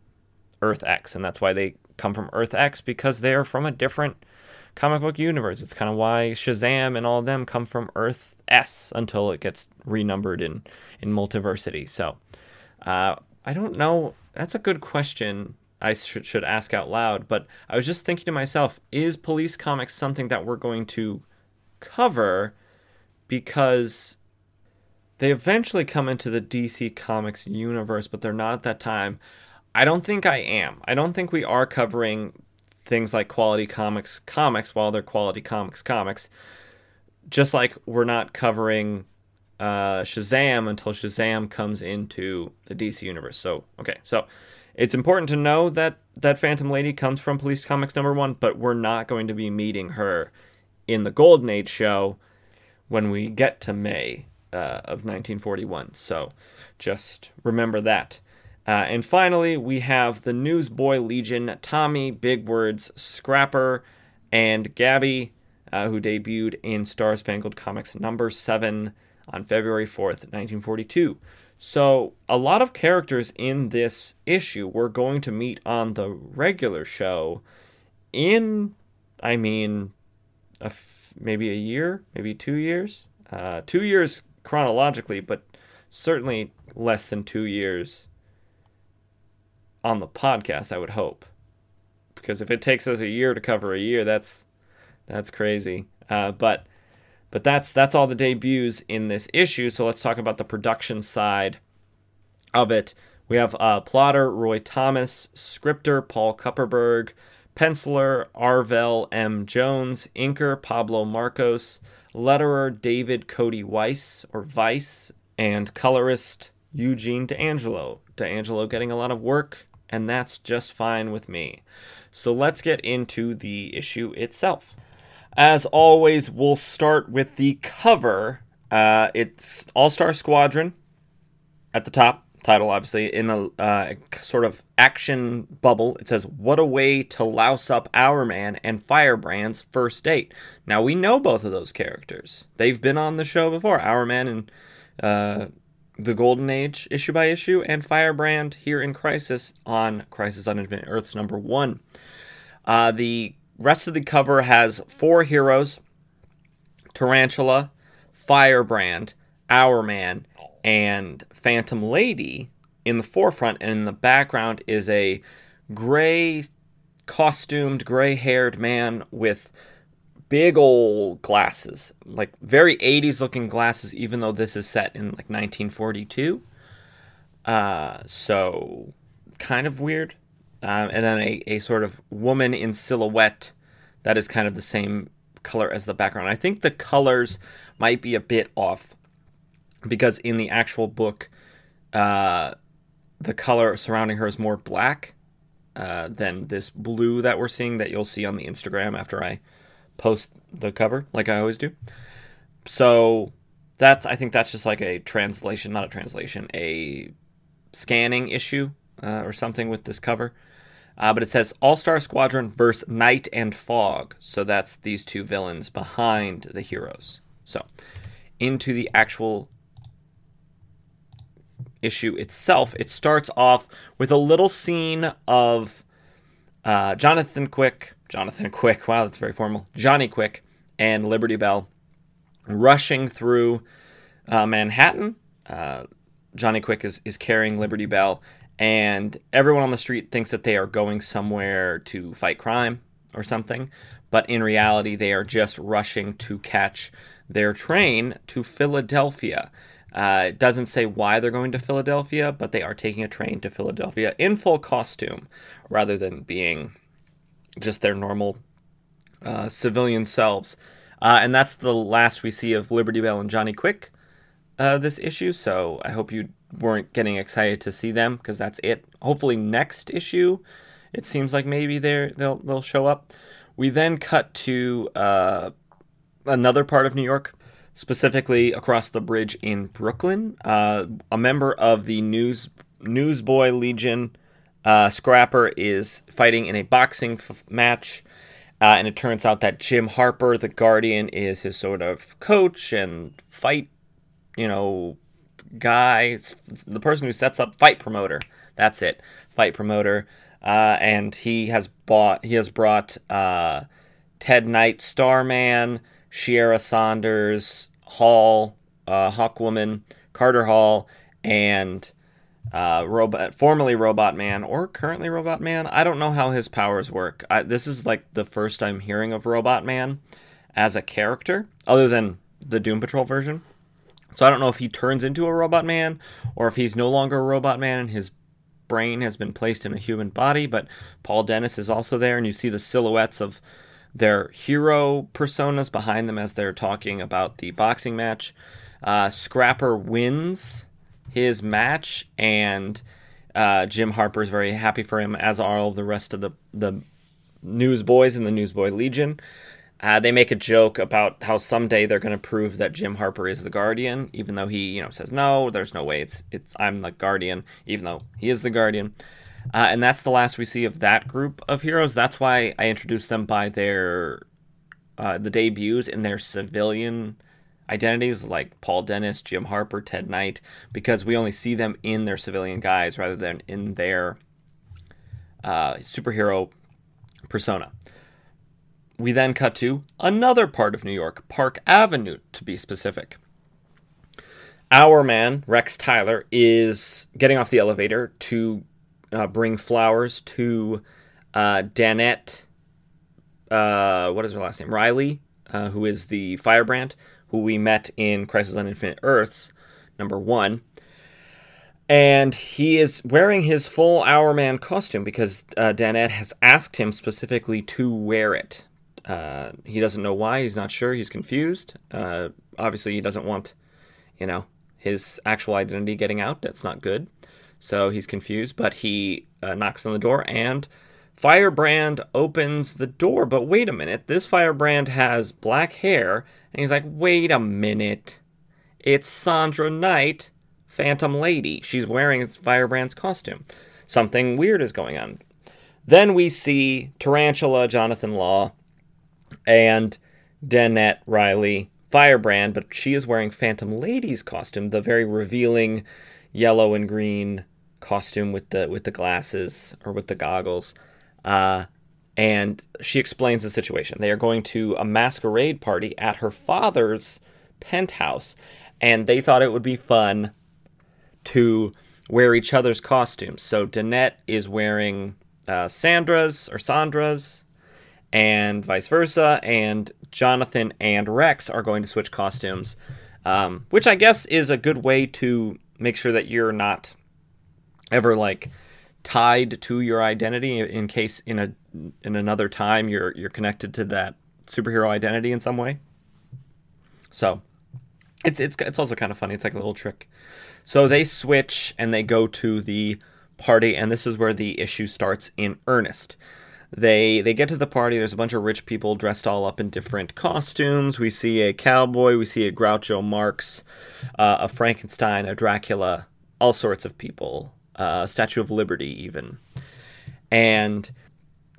Earth X, and that's why they come from Earth X because they're from a different comic book universe. It's kind of why Shazam and all of them come from Earth S until it gets renumbered in in Multiversity. So, uh, I don't know. That's a good question. I sh- should ask out loud, but I was just thinking to myself, is Police Comics something that we're going to cover? Because they eventually come into the DC Comics universe, but they're not at that time. I don't think I am. I don't think we are covering things like Quality Comics comics while they're Quality Comics comics. Just like we're not covering uh, Shazam until Shazam comes into the DC universe. So, okay, so it's important to know that that Phantom Lady comes from Police Comics number one, but we're not going to be meeting her in the Golden Age show when we get to May uh, of 1941. So just remember that. Uh, and finally, we have the Newsboy Legion, Tommy, Big Words, Scrapper, and Gabby, uh, who debuted in Star Spangled Comics number 7 on February 4th, 1942. So, a lot of characters in this issue we're going to meet on the regular show in, I mean, a f- maybe a year, maybe two years. Uh, two years chronologically, but certainly less than two years on the podcast, I would hope. Because if it takes us a year to cover a year, that's that's crazy. Uh, but but that's that's all the debuts in this issue. So let's talk about the production side of it. We have uh, plotter Roy Thomas, scripter Paul Kupperberg, penciler Arvell M. Jones, inker Pablo Marcos, letterer David Cody Weiss or Vice, and colorist Eugene D'Angelo. D'Angelo getting a lot of work, and that's just fine with me. So let's get into the issue itself. As always, we'll start with the cover. Uh, it's All Star Squadron at the top, title obviously, in a uh, sort of action bubble. It says, What a way to louse up Hourman and Firebrand's first date. Now, we know both of those characters. They've been on the show before. Hourman and uh, the Golden Age issue by issue, and Firebrand here in Crisis on Crisis on Infinite Earths number one. Uh, the rest of the cover has four heroes Tarantula, Firebrand, Hourman, and Phantom Lady in the forefront, and in the background is a gray costumed, gray haired man with big old glasses, like very 80s looking glasses, even though this is set in like 1942. Uh, so kind of weird um, and then a, a sort of woman in silhouette that is kind of the same color as the background. I think the colors might be a bit off because in the actual book, uh, the color surrounding her is more black uh, than this blue that we're seeing that you'll see on the Instagram after I post the cover, like I always do. So that's I think that's just like a translation, not a translation, a scanning issue uh, or something with this cover. Uh, but it says All Star Squadron versus Night and Fog. So that's these two villains behind the heroes. So into the actual issue itself, it starts off with a little scene of uh, Jonathan Quick, Jonathan Quick, wow, that's very formal, Johnny Quick, and Liberty Bell rushing through uh, Manhattan. Uh, Johnny Quick is, is carrying Liberty Bell, and everyone on the street thinks that they are going somewhere to fight crime or something, but in reality, they are just rushing to catch their train to Philadelphia. Uh, it doesn't say why they're going to Philadelphia, but they are taking a train to Philadelphia in full costume rather than being just their normal uh, civilian selves. Uh, and that's the last we see of Liberty Bell and Johnny Quick uh, this issue. So I hope you weren't getting excited to see them because that's it. Hopefully next issue, it seems like maybe they they'll they'll show up. We then cut to uh, another part of New York, specifically across the bridge in Brooklyn. Uh, a member of the News Newsboy Legion, uh, Scrapper, is fighting in a boxing f- match. Uh, and it turns out that Jim Harper, the Guardian, is his sort of coach and fight, you know, guy. It's the person who sets up fight promoter. That's it, fight promoter. Uh, and he has bought, he has brought uh, Ted Knight, Starman, Shiera Sanders, Hall, uh, Hawkwoman, Carter Hall, and uh, robot, formerly Robot Man or currently Robot Man. I don't know how his powers work. I, this is like the first I'm hearing of Robot Man as a character, other than the Doom Patrol version. So I don't know if he turns into a Robot Man or if he's no longer a Robot Man and his brain has been placed in a human body. But Paul Dennis is also there, and you see the silhouettes of their hero personas behind them as they're talking about the boxing match. Uh, Scrapper wins his match, and uh, Jim Harper is very happy for him, as are all the rest of the the newsboys in the Newsboy Legion. Uh, they make a joke about how someday they're going to prove that Jim Harper is the Guardian, even though he, you know, says no, there's no way it's it's I'm the Guardian, even though he is the Guardian. Uh, and that's the last we see of that group of heroes. That's why I introduced them by their uh, the debuts in their civilian identities, like Paul Dennis, Jim Harper, Ted Knight, because we only see them in their civilian guise rather than in their uh, superhero persona. We then cut to another part of New York, Park Avenue to be specific. Hourman, Rex Tyler, is getting off the elevator to uh, bring flowers to uh, Danette. Uh, what is her last name? Reilly, uh, who is the firebrand, who we met in Crisis on Infinite Earths, number one. And he is wearing his full Hourman costume because uh, Danette has asked him specifically to wear it. Uh, he doesn't know why. He's not sure. He's confused. Uh, obviously, he doesn't want, you know, his actual identity getting out. That's not good. So he's confused, but he uh, knocks on the door and Firebrand opens the door. But wait a minute, this Firebrand has black hair. And he's like, wait a minute. It's Sandra Knight, Phantom Lady. She's wearing Firebrand's costume. Something weird is going on. Then we see Tarantula, Jonathan Law, and Danette Reilly Firebrand, but she is wearing Phantom Lady's costume, the very revealing yellow and green costume with the with the glasses or with the goggles. Uh, and she explains the situation. They are going to a masquerade party at her father's penthouse, and they thought it would be fun to wear each other's costumes. So Danette is wearing uh, Sandra's or Sandra's, and vice versa, and Jonathan and Rex are going to switch costumes, um, which I guess is a good way to make sure that you're not ever like tied to your identity in case in a in another time you're you're connected to that superhero identity in some way. So it's it's it's also kind of funny. It's like a little trick. So they switch and they go to the party, and this is where the issue starts in earnest. They they get to the party. There's a bunch of rich people dressed all up in different costumes. We see a cowboy. We see a Groucho Marx, uh, a Frankenstein, a Dracula, all sorts of people uh, Statue of Liberty, even. And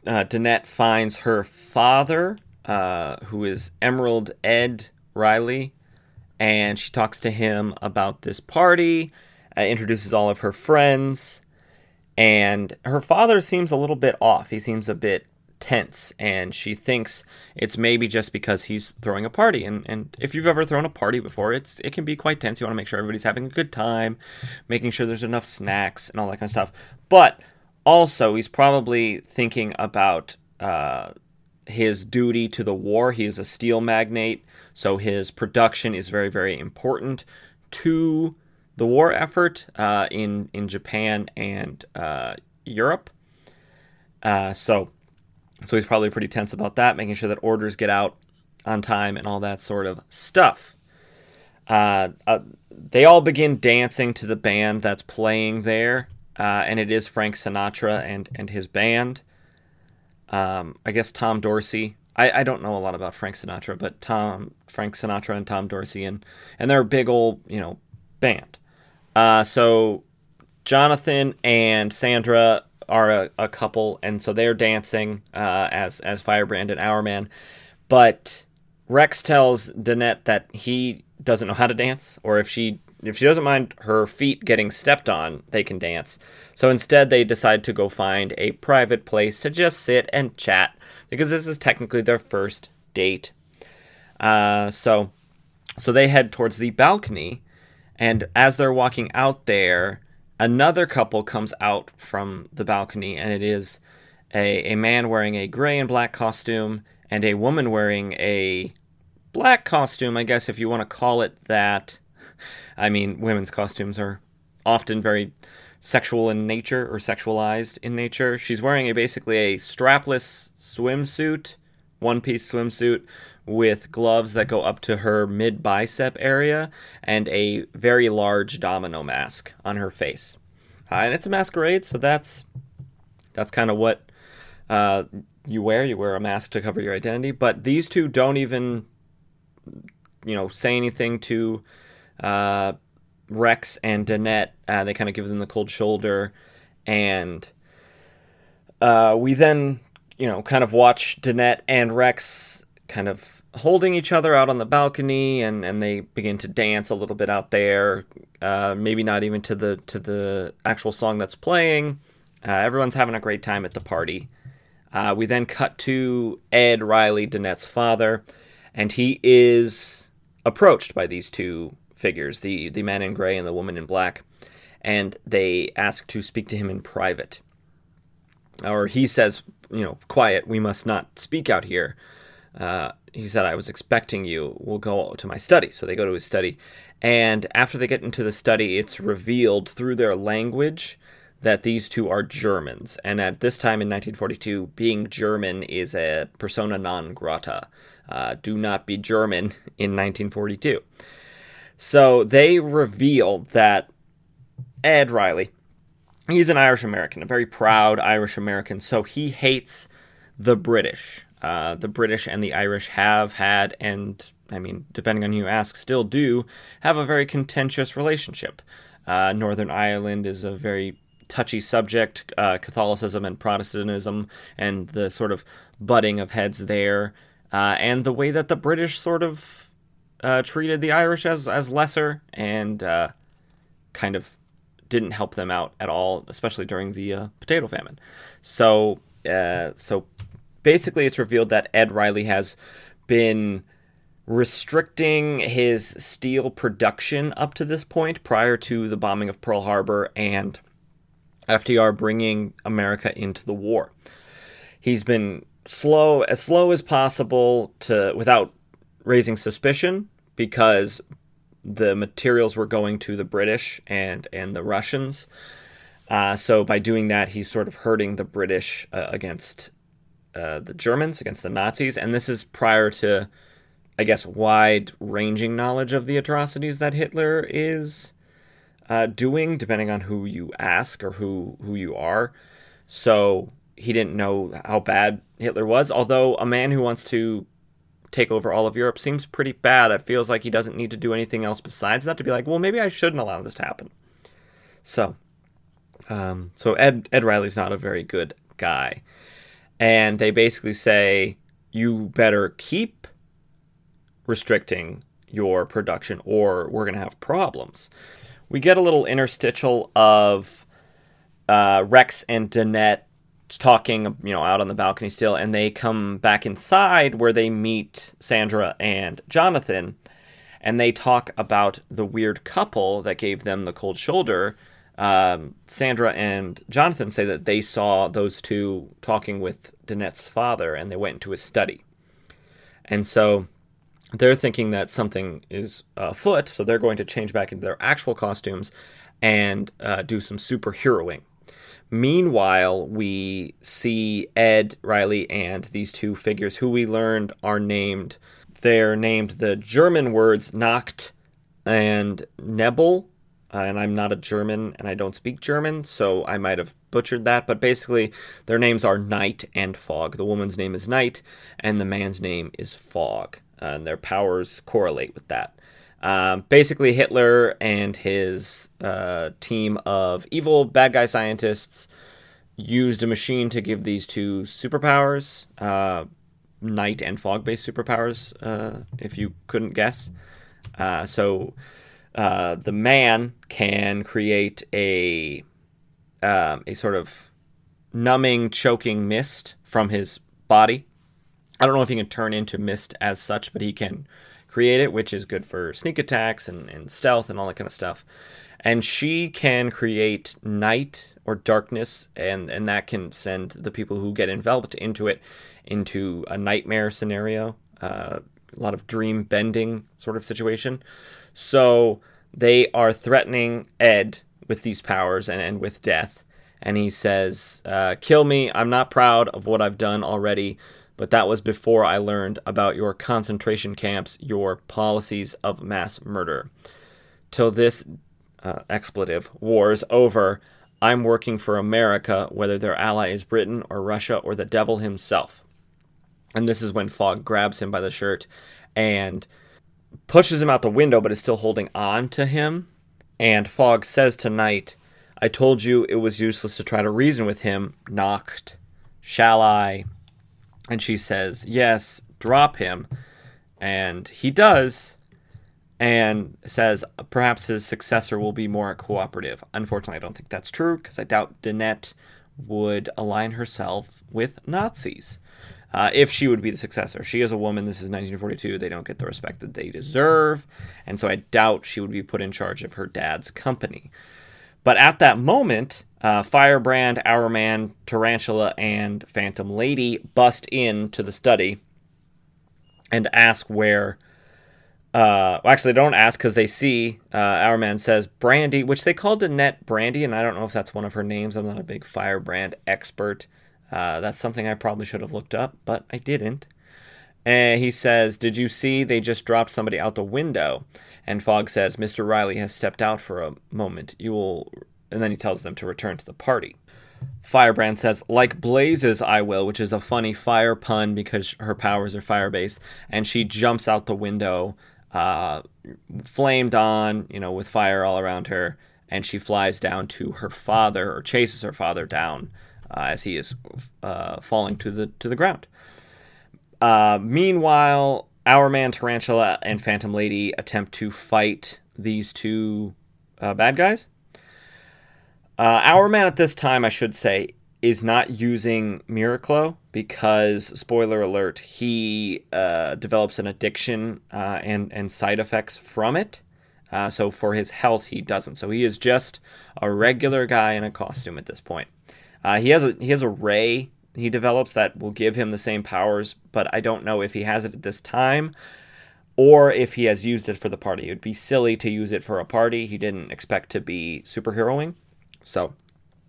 uh, Danette finds her father, uh, who is Emerald Ed Reilly, and she talks to him about this party, uh, introduces all of her friends, and her father seems a little bit off. He seems a bit tense and she thinks it's maybe just because he's throwing a party and, and if you've ever thrown a party before it's it can be quite tense you want to make sure everybody's having a good time making sure there's enough snacks and all that kind of stuff but also he's probably thinking about uh, his duty to the war. He is a steel magnate, so his production is very, very important to the war effort uh, in in Japan and uh, Europe. Uh, so, so he's probably pretty tense about that, making sure that orders get out on time and all that sort of stuff. Uh, uh, they all begin dancing to the band that's playing there, uh, and it is Frank Sinatra and and his band. Um, I guess Tom Dorsey. I, I don't know a lot about Frank Sinatra, but Tom Frank Sinatra and Tom Dorsey and and they're a big old you know band. Uh, so Jonathan and Sandra are a, a, couple, and so they're dancing uh, as as Firebrand and Hourman. But Rex tells Danette that he doesn't know how to dance, or if she if she doesn't mind her feet getting stepped on, they can dance. So instead, they decide to go find a private place to just sit and chat because this is technically their first date. Uh, so, so they head towards the balcony, and as they're walking out there, another couple comes out from the balcony, and it is a, a man wearing a gray and black costume and a woman wearing a black costume, I guess, if you want to call it that. I mean, women's costumes are often very sexual in nature or sexualized in nature. She's wearing a basically a strapless swimsuit, one piece swimsuit with gloves that go up to her mid bicep area and a very large domino mask on her face. Uh, and it's a masquerade, so that's that's kind of what uh, you wear. You wear a mask to cover your identity. But these two don't even, you know, say anything to uh, Rex and Danette. Uh, they kind of give them the cold shoulder, and uh, we then, you know, kind of watch Danette and Rex kind of holding each other out on the balcony, and, and they begin to dance a little bit out there. Uh, maybe not even to the to the actual song that's playing. Uh, everyone's having a great time at the party. Uh, we then cut to Ed Reilly, Danette's father, and he is approached by these two figures, the, the man in gray and the woman in black, and they ask to speak to him in private. Or he says, you know, quiet, we must not speak out here. Uh, he said, I was expecting you. We'll go to my study. So they go to his study. And after they get into the study, it's revealed through their language that these two are Germans. And at this time in 1942, being German is a persona non grata. Uh, do not be German in 1942. So they reveal that Ed Reilly, he's an Irish American, a very proud Irish American. So he hates the British. Uh, the British and the Irish have had, and I mean, depending on who you ask, still do have a very contentious relationship. Uh, Northern Ireland is a very touchy subject uh, Catholicism and Protestantism, and the sort of butting of heads there, uh, and the way that the British sort of uh, treated the Irish as, as lesser and kind of didn't help them out at all, especially during the potato famine. So, so basically, it's revealed that Ed Reilly has been restricting his steel production up to this point prior to the bombing of Pearl Harbor and FDR bringing America into the war. He's been slow, as slow as possible to without raising suspicion because the materials were going to the British and and the Russians. Uh, so by doing that, he's sort of hurting the British uh, against uh, the Germans, against the Nazis, and this is prior to, I guess, wide-ranging knowledge of the atrocities that Hitler is uh, doing, depending on who you ask or who who you are. So he didn't know how bad Hitler was. Although a man who wants to take over all of Europe seems pretty bad. It feels like he doesn't need to do anything else besides that to be like, well, maybe I shouldn't allow this to happen. So, um, so Ed Ed Reilly's not a very good guy, and they basically say you better keep restricting your production, or we're gonna have problems. We get a little interstitial of uh, Rex and Danette talking, you know, out on the balcony still, and they come back inside where they meet Sandra and Jonathan, and they talk about the weird couple that gave them the cold shoulder um, Sandra and Jonathan say that they saw those two talking with Danette's father and they went into his study. And so they're thinking that something is afoot, so they're going to change back into their actual costumes and uh, do some superheroing. Meanwhile, we see Ed, Reilly, and these two figures who we learned are named. They're named the German words Nacht and Nebel. Uh, and I'm not a German and I don't speak German, so I might have butchered that. But basically, their names are Night and Fog. The woman's name is Night, and the man's name is Fog. Uh, and their powers correlate with that. Um, basically, Hitler and his uh, team of evil bad guy scientists used a machine to give these two superpowers, uh, night and fog based superpowers, uh, if you couldn't guess. Uh, so uh, the man can create a um, a sort of numbing, choking mist from his body. I don't know if he can turn into mist as such, but he can create it, which is good for sneak attacks and, and stealth and all that kind of stuff. And she can create night or darkness, and, and that can send the people who get enveloped into it into a nightmare scenario, uh, a lot of dream bending sort of situation. So they are threatening Ed with these powers and, and with death. And he says, uh, Kill me. I'm not proud of what I've done already but that was before I learned about your concentration camps, your policies of mass murder. Till this uh, expletive war is over, I'm working for America, whether their ally is Britain or Russia or the devil himself. And this is when Fog grabs him by the shirt and pushes him out the window, but is still holding on to him. And Fog says to Night, I told you it was useless to try to reason with him. Nacht. Shall I? And she says, Yes, drop him. And he does, and says perhaps his successor will be more cooperative. Unfortunately, I don't think that's true because I doubt Danette would align herself with Nazis. Uh, if she would be the successor. She is a woman. This is 1942. They don't get the respect that they deserve. And so I doubt she would be put in charge of her dad's company. But at that moment, uh, Firebrand, Hourman, Tarantula, and Phantom Lady bust into the study and ask where. Uh, well, actually, they don't ask because they see uh, Hourman says Brandy, which they called Danette Brandy, and I don't know if that's one of her names. I'm not a big Firebrand expert. Uh, that's something I probably should have looked up, but I didn't. And he says, Did you see they just dropped somebody out the window? And Fog says, Mr. Reilly has stepped out for a moment. You will and then he tells them to return to the party. Firebrand says, like blazes, I will, which is a funny fire pun because her powers are fire based. And she jumps out the window, uh, flamed on, you know, with fire all around her. And she flies down to her father, or chases her father down uh, as he is uh, falling to the to the ground. Uh, meanwhile, Hourman Tarantula and Phantom Lady attempt to fight these two uh, bad guys. Uh, Hourman at this time, I should say, is not using Miraclo because, spoiler alert, he uh, develops an addiction and and side effects from it. Uh, so for his health, he doesn't. So he is just a regular guy in a costume at this point. Uh, he has a he has a ray he develops that will give him the same powers, but I don't know if he has it at this time or if he has used it for the party. It would be silly to use it for a party. He didn't expect to be superheroing. So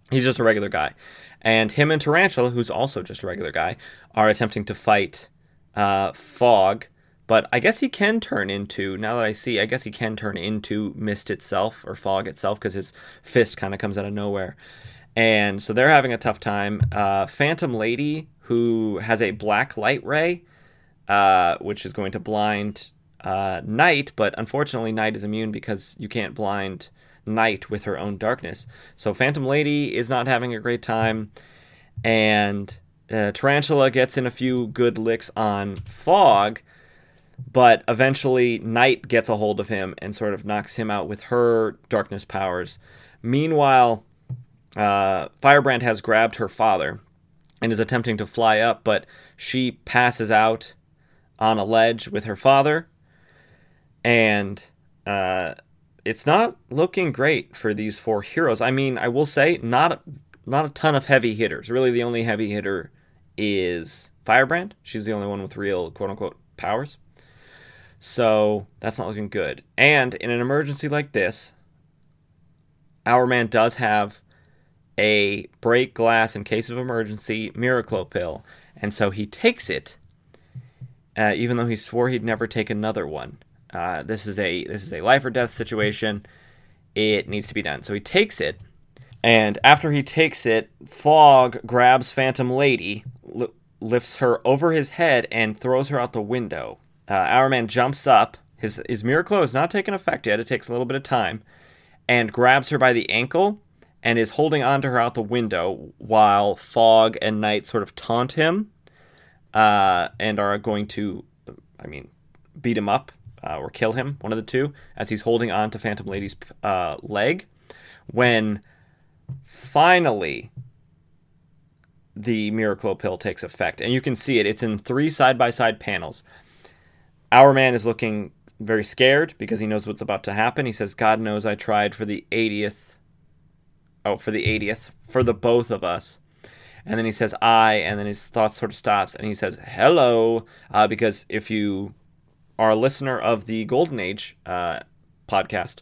he's just a regular guy. And him and Tarantula, who's also just a regular guy, are attempting to fight uh, Fog. But I guess he can turn into, now that I see, I guess he can turn into Mist itself or Fog itself because his fist kind of comes out of nowhere. And so they're having a tough time. Uh, Phantom Lady, who has a black light ray, uh, which is going to blind uh, Night, but unfortunately, Night is immune because you can't blind night with her own darkness. So Phantom Lady is not having a great time, and uh, Tarantula gets in a few good licks on Fog, but eventually Night gets a hold of him and sort of knocks him out with her darkness powers. Meanwhile, uh, Firebrand has grabbed her father and is attempting to fly up, but she passes out on a ledge with her father, and uh, it's not looking great for these four heroes. I mean, I will say not not a ton of heavy hitters. Really, the only heavy hitter is Firebrand. She's the only one with real quote unquote powers. So that's not looking good. And in an emergency like this, Hourman does have a break glass in case of emergency Miracle pill, and so he takes it, uh, even though he swore he'd never take another one. Uh, this is a this is a life or death situation. It needs to be done. So he takes it, and after he takes it, Fog grabs Phantom Lady, li- lifts her over his head, and throws her out the window. Uh, our man jumps up. His his miracle has not taken effect yet. It takes a little bit of time, and grabs her by the ankle and is holding onto her out the window while Fog and Night sort of taunt him uh, and are going to, I mean, beat him up uh, or kill him, one of the two, as he's holding on to Phantom Lady's uh, leg. When finally the Miracle pill takes effect, and you can see it, it's in three side by side panels. Our man is looking very scared because he knows what's about to happen. He says, God knows I tried for the 80th oh, for the 80th, for the both of us. And then he says, I, and then his thoughts sort of stops, and he says, hello, uh, because if you are a listener of the Golden Age uh, podcast,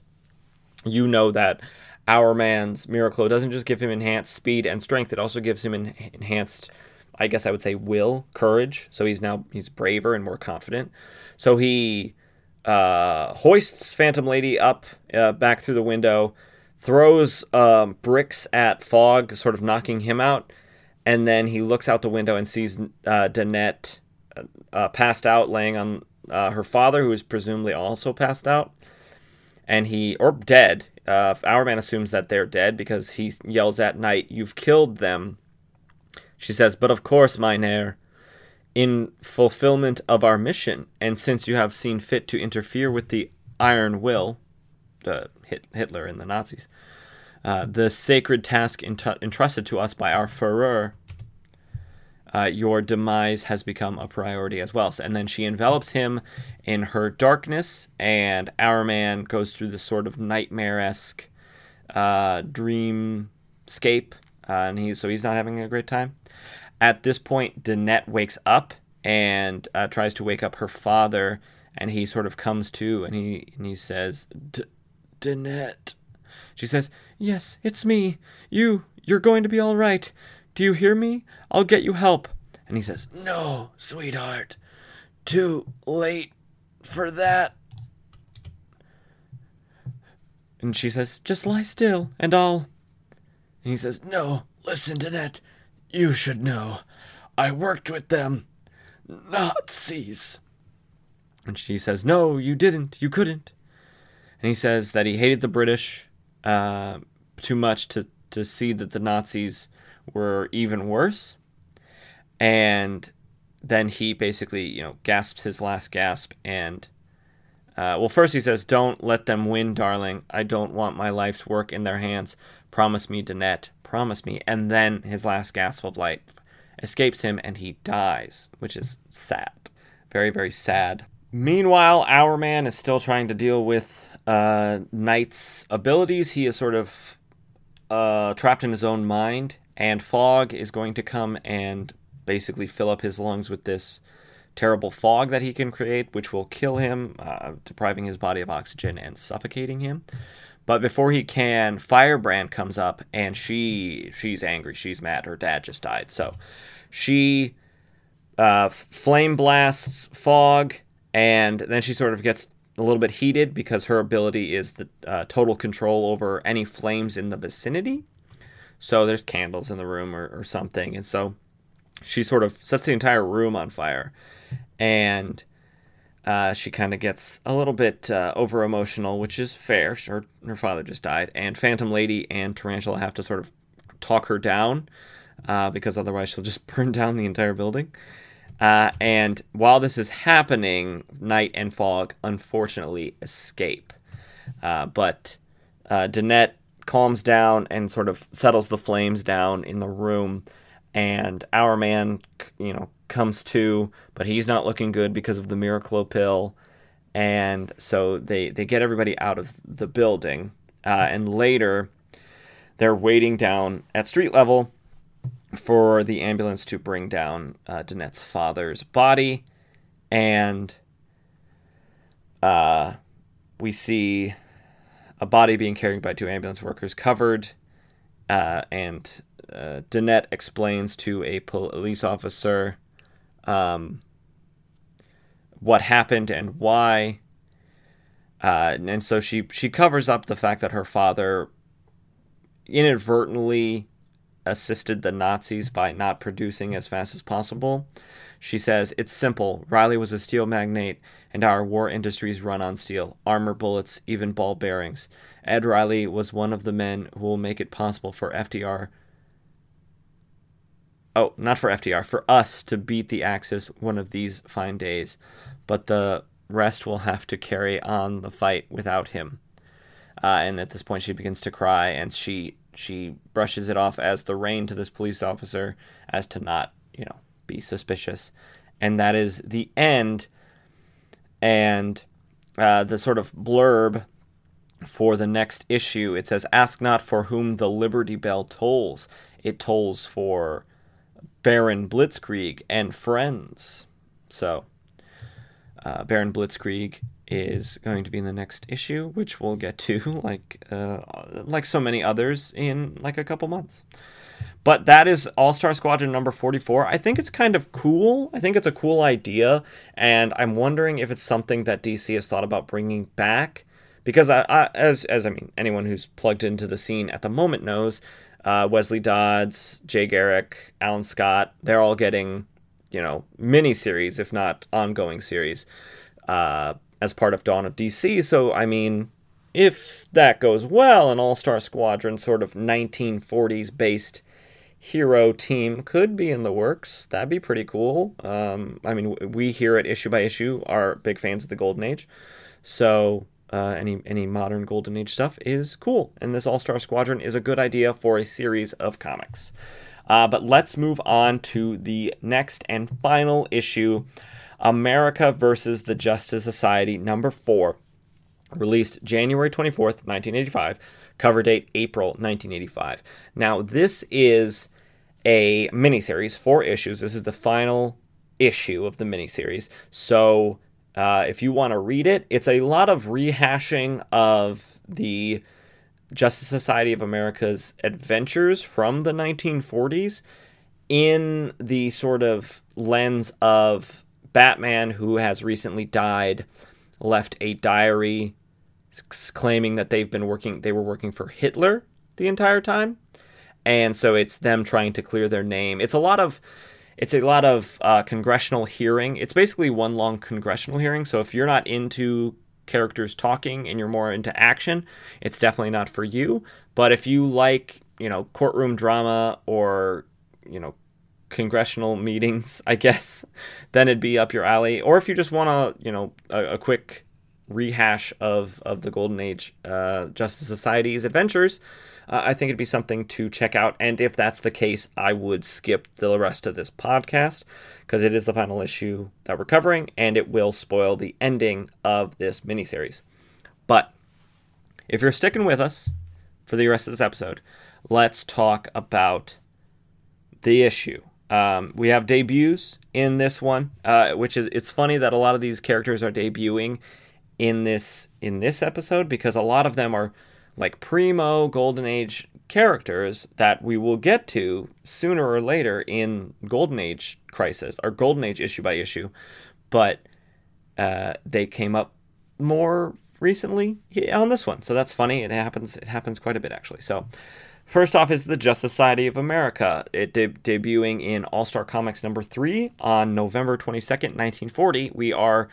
you know that our man's Miracle doesn't just give him enhanced speed and strength, it also gives him en- enhanced, I guess I would say, will, courage. So he's now, he's braver and more confident. So he uh, hoists Phantom Lady up uh, back through the window, throws um, bricks at Fog, sort of knocking him out, and then he looks out the window and sees uh, Danette uh, uh, passed out, laying on uh, her father, who is presumably also passed out, and he or dead. Uh, our man assumes that they're dead because he yells at Night, "You've killed them." She says, "But of course, Mynheer." In fulfillment of our mission, and since you have seen fit to interfere with the Iron Will, uh, Hitler and the Nazis. Uh, the sacred task entrusted to us by our Führer, uh, your demise has become a priority as well. and then she envelops him in her darkness, and our man goes through this sort of nightmare esque uh, dreamscape, uh, and he's so he's not having a great time. At this point, Danette wakes up and uh, tries to wake up her father, and he sort of comes to, and he and he says, Danette. She says, Yes, it's me. You, you're going to be all right. Do you hear me? I'll get you help. And he says, No, sweetheart. Too late for that. And she says, Just lie still, and I'll. And he says, No, listen, Danette. You should know. I worked with them. Nazis. And she says, No, you didn't. You couldn't and he says that he hated the British uh, too much to to see that the Nazis were even worse, and then he basically you know gasps his last gasp and. Uh, well, first he says, "Don't let them win, darling. I don't want my life's work in their hands. Promise me, Danette. Promise me." And then his last gasp of life escapes him, and he dies, which is sad, very, very sad. Meanwhile, our man is still trying to deal with uh, Night's abilities. He is sort of uh, trapped in his own mind, and Fog is going to come and basically fill up his lungs with this terrible fog that he can create, which will kill him, uh, depriving his body of oxygen and suffocating him. But before he can, Firebrand comes up, and she she's angry. She's mad. Her dad just died, so she uh, flame blasts Fog, and then she sort of gets a little bit heated because her ability is the uh, total control over any flames in the vicinity. So there's candles in the room or, or something, and so she sort of sets the entire room on fire, and uh, she kind of gets a little bit uh, over emotional, which is fair. Her her father just died, and Phantom Lady and Tarantula have to sort of talk her down uh, because otherwise she'll just burn down the entire building. Uh, and while this is happening, Night and Fog unfortunately escape. Uh, but uh, Danette calms down and sort of settles the flames down in the room. And our man, you know, comes to, but he's not looking good because of the Miracle pill. and so they they get everybody out of the building, uh, and later they're waiting down at street level for the ambulance to bring down uh, Danette's father's body, and uh, we see a body being carried by two ambulance workers covered, uh, and uh, Danette explains to a police officer um, what happened and why. Uh, and so she she covers up the fact that her father inadvertently assisted the Nazis by not producing as fast as possible. She says, It's simple. Reilly was a steel magnate, and our war industries run on steel armor bullets, even ball bearings. Ed Reilly was one of the men who will make it possible for FDR. Oh, not for FDR, for us to beat the Axis one of these fine days. But the rest will have to carry on the fight without him. Uh, and at this point, she begins to cry, and she she brushes it off as the rain to this police officer as to not, you know, be suspicious. And that is the end. And uh, the sort of blurb for the next issue it says, Ask not for whom the Liberty Bell tolls, it tolls for Baron Blitzkrieg and friends. So, uh, Baron Blitzkrieg is going to be in the next issue, which we'll get to, like uh, like so many others, in like a couple months. But that is All Star Squadron number 44. I think it's kind of cool. I think it's a cool idea, and I'm wondering if it's something that DC has thought about bringing back. Because I, I as as I mean, anyone who's plugged into the scene at the moment knows, uh, Wesley Dodds, Jay Garrick, Alan Scott, they're all getting, you know, mini series, if not ongoing series. Uh, as part of Dawn of DC. So, I mean, if that goes well, an All Star Squadron sort of 1940s based hero team could be in the works. That'd be pretty cool. Um, I mean, we here at Issue by Issue are big fans of the Golden Age, so uh, any any modern Golden Age stuff is cool, and this All Star Squadron is a good idea for a series of comics. Uh, but let's move on to the next and final issue America versus the Justice Society, number four, released January 24th, 1985, cover date April 1985. Now, this is a miniseries, four issues. This is the final issue of the miniseries. So, uh, if you want to read it, it's a lot of rehashing of the Justice Society of America's adventures from the 1940s in the sort of lens of Batman, who has recently died, left a diary claiming that they've been working they were working for Hitler the entire time. And so it's them trying to clear their name. It's a lot of it's a lot of uh, congressional hearing. It's basically one long congressional hearing. So if you're not into characters talking and you're more into action, it's definitely not for you. But if you like, you know, courtroom drama or, you know, congressional meetings, I guess, then it'd be up your alley. Or if you just want to, you know, a, a, quick rehash of of the Golden Age uh, Justice Society's adventures, uh, I think it'd be something to check out. And if that's the case, I would skip the rest of this podcast because it is the final issue that we're covering, and it will spoil the ending of this miniseries. But if you're sticking with us for the rest of this episode, let's talk about the issue um, we have debuts in this one, uh, which is it's funny that a lot of these characters are debuting in this in this episode because a lot of them are like primo golden age characters that we will get to sooner or later in golden age crisis or golden age issue by issue. But uh, they came up more recently on this one. So that's funny. It happens it happens quite a bit actually. So First off is the Justice Society of America, it de- debuting in All Star Comics number three on November 22nd, 1940. We are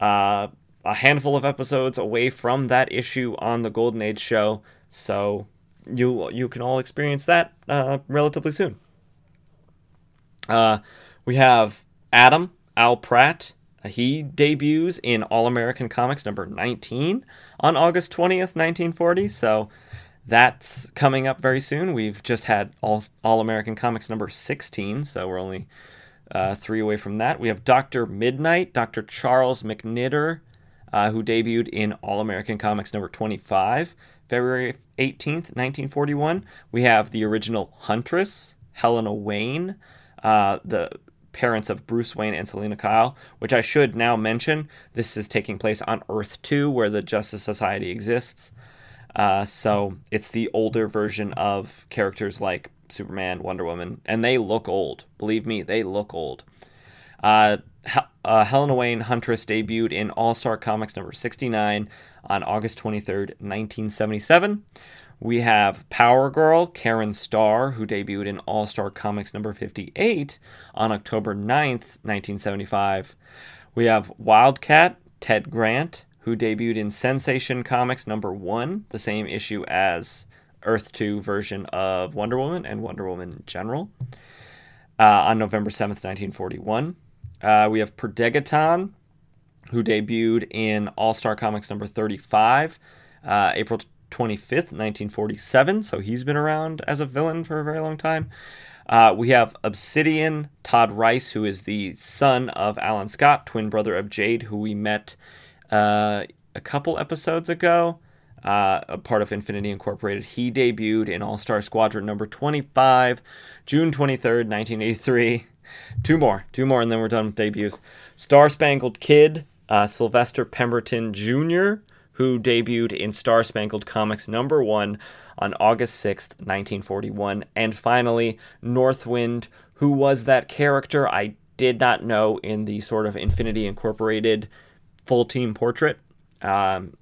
uh, a handful of episodes away from that issue on the Golden Age show, so you you can all experience that uh, relatively soon. Uh, we have Atom Al Pratt. He debuts in All American Comics number 19 on August 20th, 1940. So that's coming up very soon. We've just had All, All American Comics number 16, so we're only uh, three away from that. We have Dr. Midnight, Dr. Charles McNider, uh, who debuted in All American Comics number 25, February 18th, 1941. We have the original Huntress, Helena Wayne, uh, the parents of Bruce Wayne and Selina Kyle, which I should now mention. This is taking place on Earth 2, where the Justice Society exists. Uh, so it's the older version of characters like Superman, Wonder Woman, and they look old. Believe me, they look old. Uh, uh, Helena Wayne Huntress debuted in All Star Comics number 69 on August 23rd, 1977. We have Power Girl, Karen Starr, who debuted in All Star Comics number 58 on October 9th, 1975. We have Wildcat, Ted Grant, who debuted in Sensation Comics number 1, the same issue as Earth 2 version of Wonder Woman and Wonder Woman in general, uh, on November 7th, 1941. Uh, we have Per Degaton, who debuted in All Star Comics number 35, uh, April 25th, 1947. So he's been around as a villain for a very long time. Uh, we have Obsidian, Todd Rice, who is the son of Alan Scott, twin brother of Jade, who we met uh, a couple episodes ago, uh, a part of Infinity Incorporated. He debuted in All Star Squadron number 25, June 23rd, 1983. Two more, two more, and then we're done with debuts. Star Spangled Kid, uh, Sylvester Pemberton Jr., who debuted in Star Spangled Comics number one on August 6th, 1941. And finally, Northwind, who was that character I did not know in the sort of Infinity Incorporated full team portrait. Um,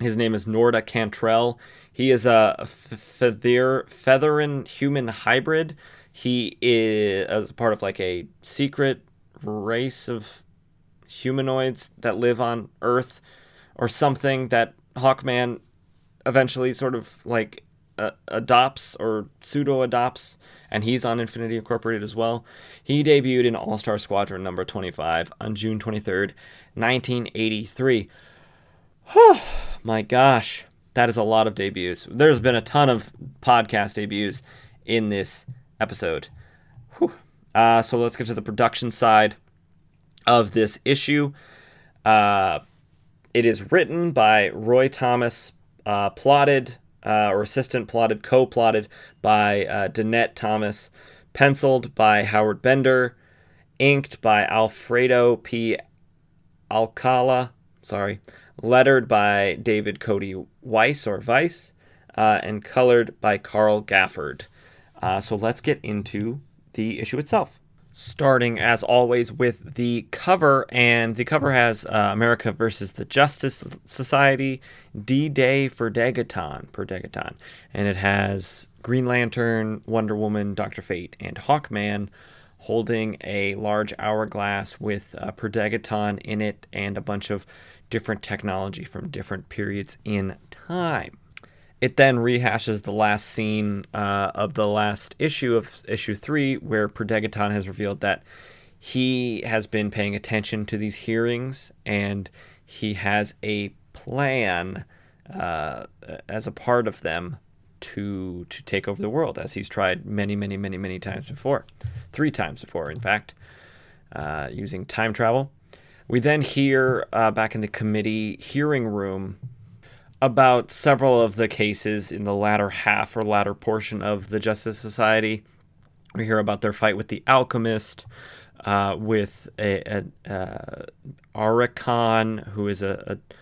his name is Norda Cantrell. He is a feather, Feitheran human hybrid. He is part of like a secret race of humanoids that live on Earth or something that Hawkman eventually sort of like uh, adopts or pseudo adopts, and he's on Infinity Incorporated as well. He debuted in All Star Squadron number 25 on June 23rd, 1983. Whew, my gosh, that is a lot of debuts. There's been a ton of podcast debuts in this episode. Uh, so let's get to the production side of this issue. Uh, it is written by Roy Thomas, uh, plotted uh, or assistant plotted, co plotted by uh, Danette Thomas, penciled by Howard Bender, inked by Alfredo P. Alcala, sorry, lettered by David Cody Weiss or Weiss, uh, and colored by Carl Gafford. Uh, so let's get into the issue itself starting as always with the cover, and the cover has uh, America versus the Justice Society, D Day for Degaton, per Degaton, and it has Green Lantern, Wonder Woman, Doctor Fate, and Hawkman holding a large hourglass with uh, per Degaton in it and a bunch of different technology from different periods in time. It then rehashes the last scene uh, of the last issue of issue three, where Per Degaton has revealed that he has been paying attention to these hearings and he has a plan uh, as a part of them to to take over the world, as he's tried many, many, many, many times before, three times before, in fact, uh, using time travel. We then hear uh, back in the committee hearing room about several of the cases in the latter half or latter portion of the Justice Society. We hear about their fight with the Alchemist, uh, with a, a uh, who is a, a,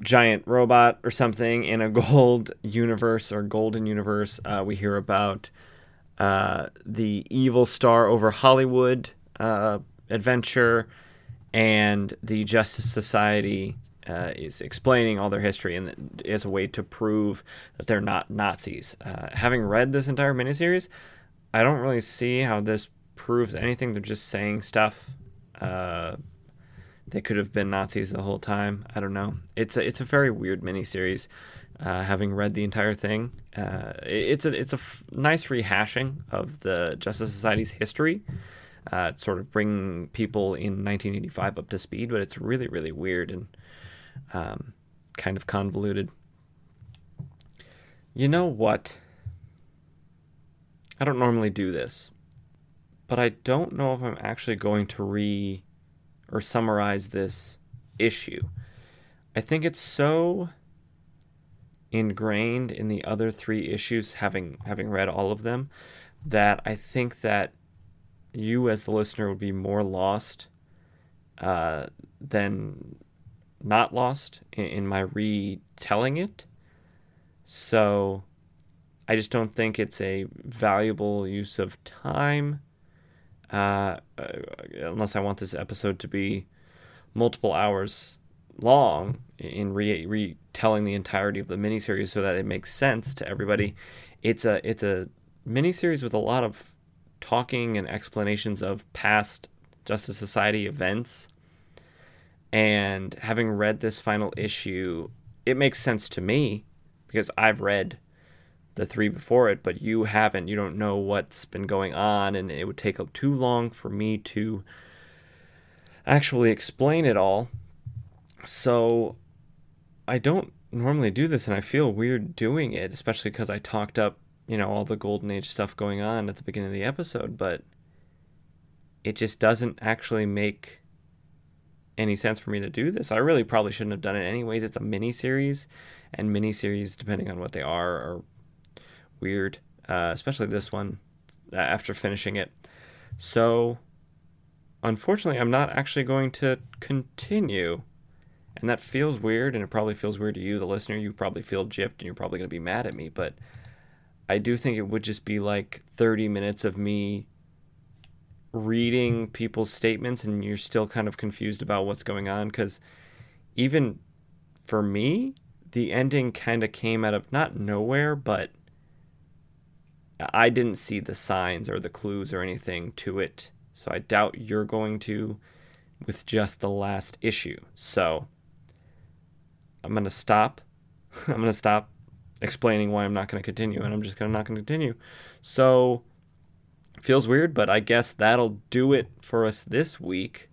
giant robot or something in a gold universe or golden universe. Uh, we hear about uh, the Evil Star over Hollywood uh, adventure and the Justice Society uh, is explaining all their history and as a way to prove that they're not Nazis. Uh, having read this entire miniseries, I don't really see how this proves anything. They're just saying stuff. Uh, they could have been Nazis the whole time. I don't know. It's a, it's a very weird miniseries. Uh, having read the entire thing, uh, it's a it's a f- nice rehashing of the Justice Society's history. Uh, sort of bring people in 1985 up to speed, but it's really really weird and um, kind of convoluted. You know what? I don't normally do this, but I don't know if I'm actually going to re or summarize this issue I think it's so ingrained in the other three issues, having having read all of them, that I think that you as the listener would be more lost uh, than not lost in, in my retelling it. So I just don't think it's a valuable use of time. Uh, uh, unless I want this episode to be multiple hours long in re- retelling the entirety of the miniseries so that it makes sense to everybody. It's a it's a miniseries with a lot of talking and explanations of past Justice Society events. And having read this final issue, it makes sense to me because I've read the three before it, but you haven't. You don't know what's been going on, and it would take too long for me to actually explain it all. So I don't normally do this, and I feel weird doing it, especially because I talked up, you know, all the Golden Age stuff going on at the beginning of the episode, but it just doesn't actually make any sense for me to do this. I really probably shouldn't have done it anyways. It's a mini series, and mini series, depending on what they are, are weird, uh, especially this one after finishing it. So, unfortunately, I'm not actually going to continue. And that feels weird, and it probably feels weird to you, the listener. You probably feel gypped, and you're probably going to be mad at me. But I do think it would just be like 30 minutes of me reading people's statements, and you're still kind of confused about what's going on. Because even for me, the ending kind of came out of not nowhere, but I didn't see the signs or the clues or anything to it. So I doubt you're going to with just the last issue. So I'm going to stop. I'm going to stop explaining why I'm not going to continue and I'm just going to not going to continue. So feels weird, but I guess that'll do it for us this week.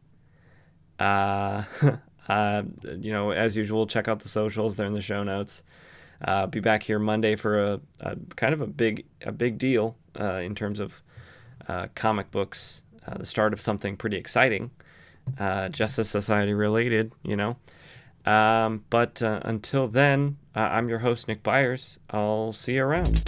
Uh, uh, you know, as usual, check out the socials. They're in the show notes. Uh, be back here Monday for a, a, kind of a big a big deal uh, in terms of uh, comic books. Uh, the start of something pretty exciting, uh, Justice Society related, you know. Um, but until then, I'm your host Nick Byers. I'll see you around.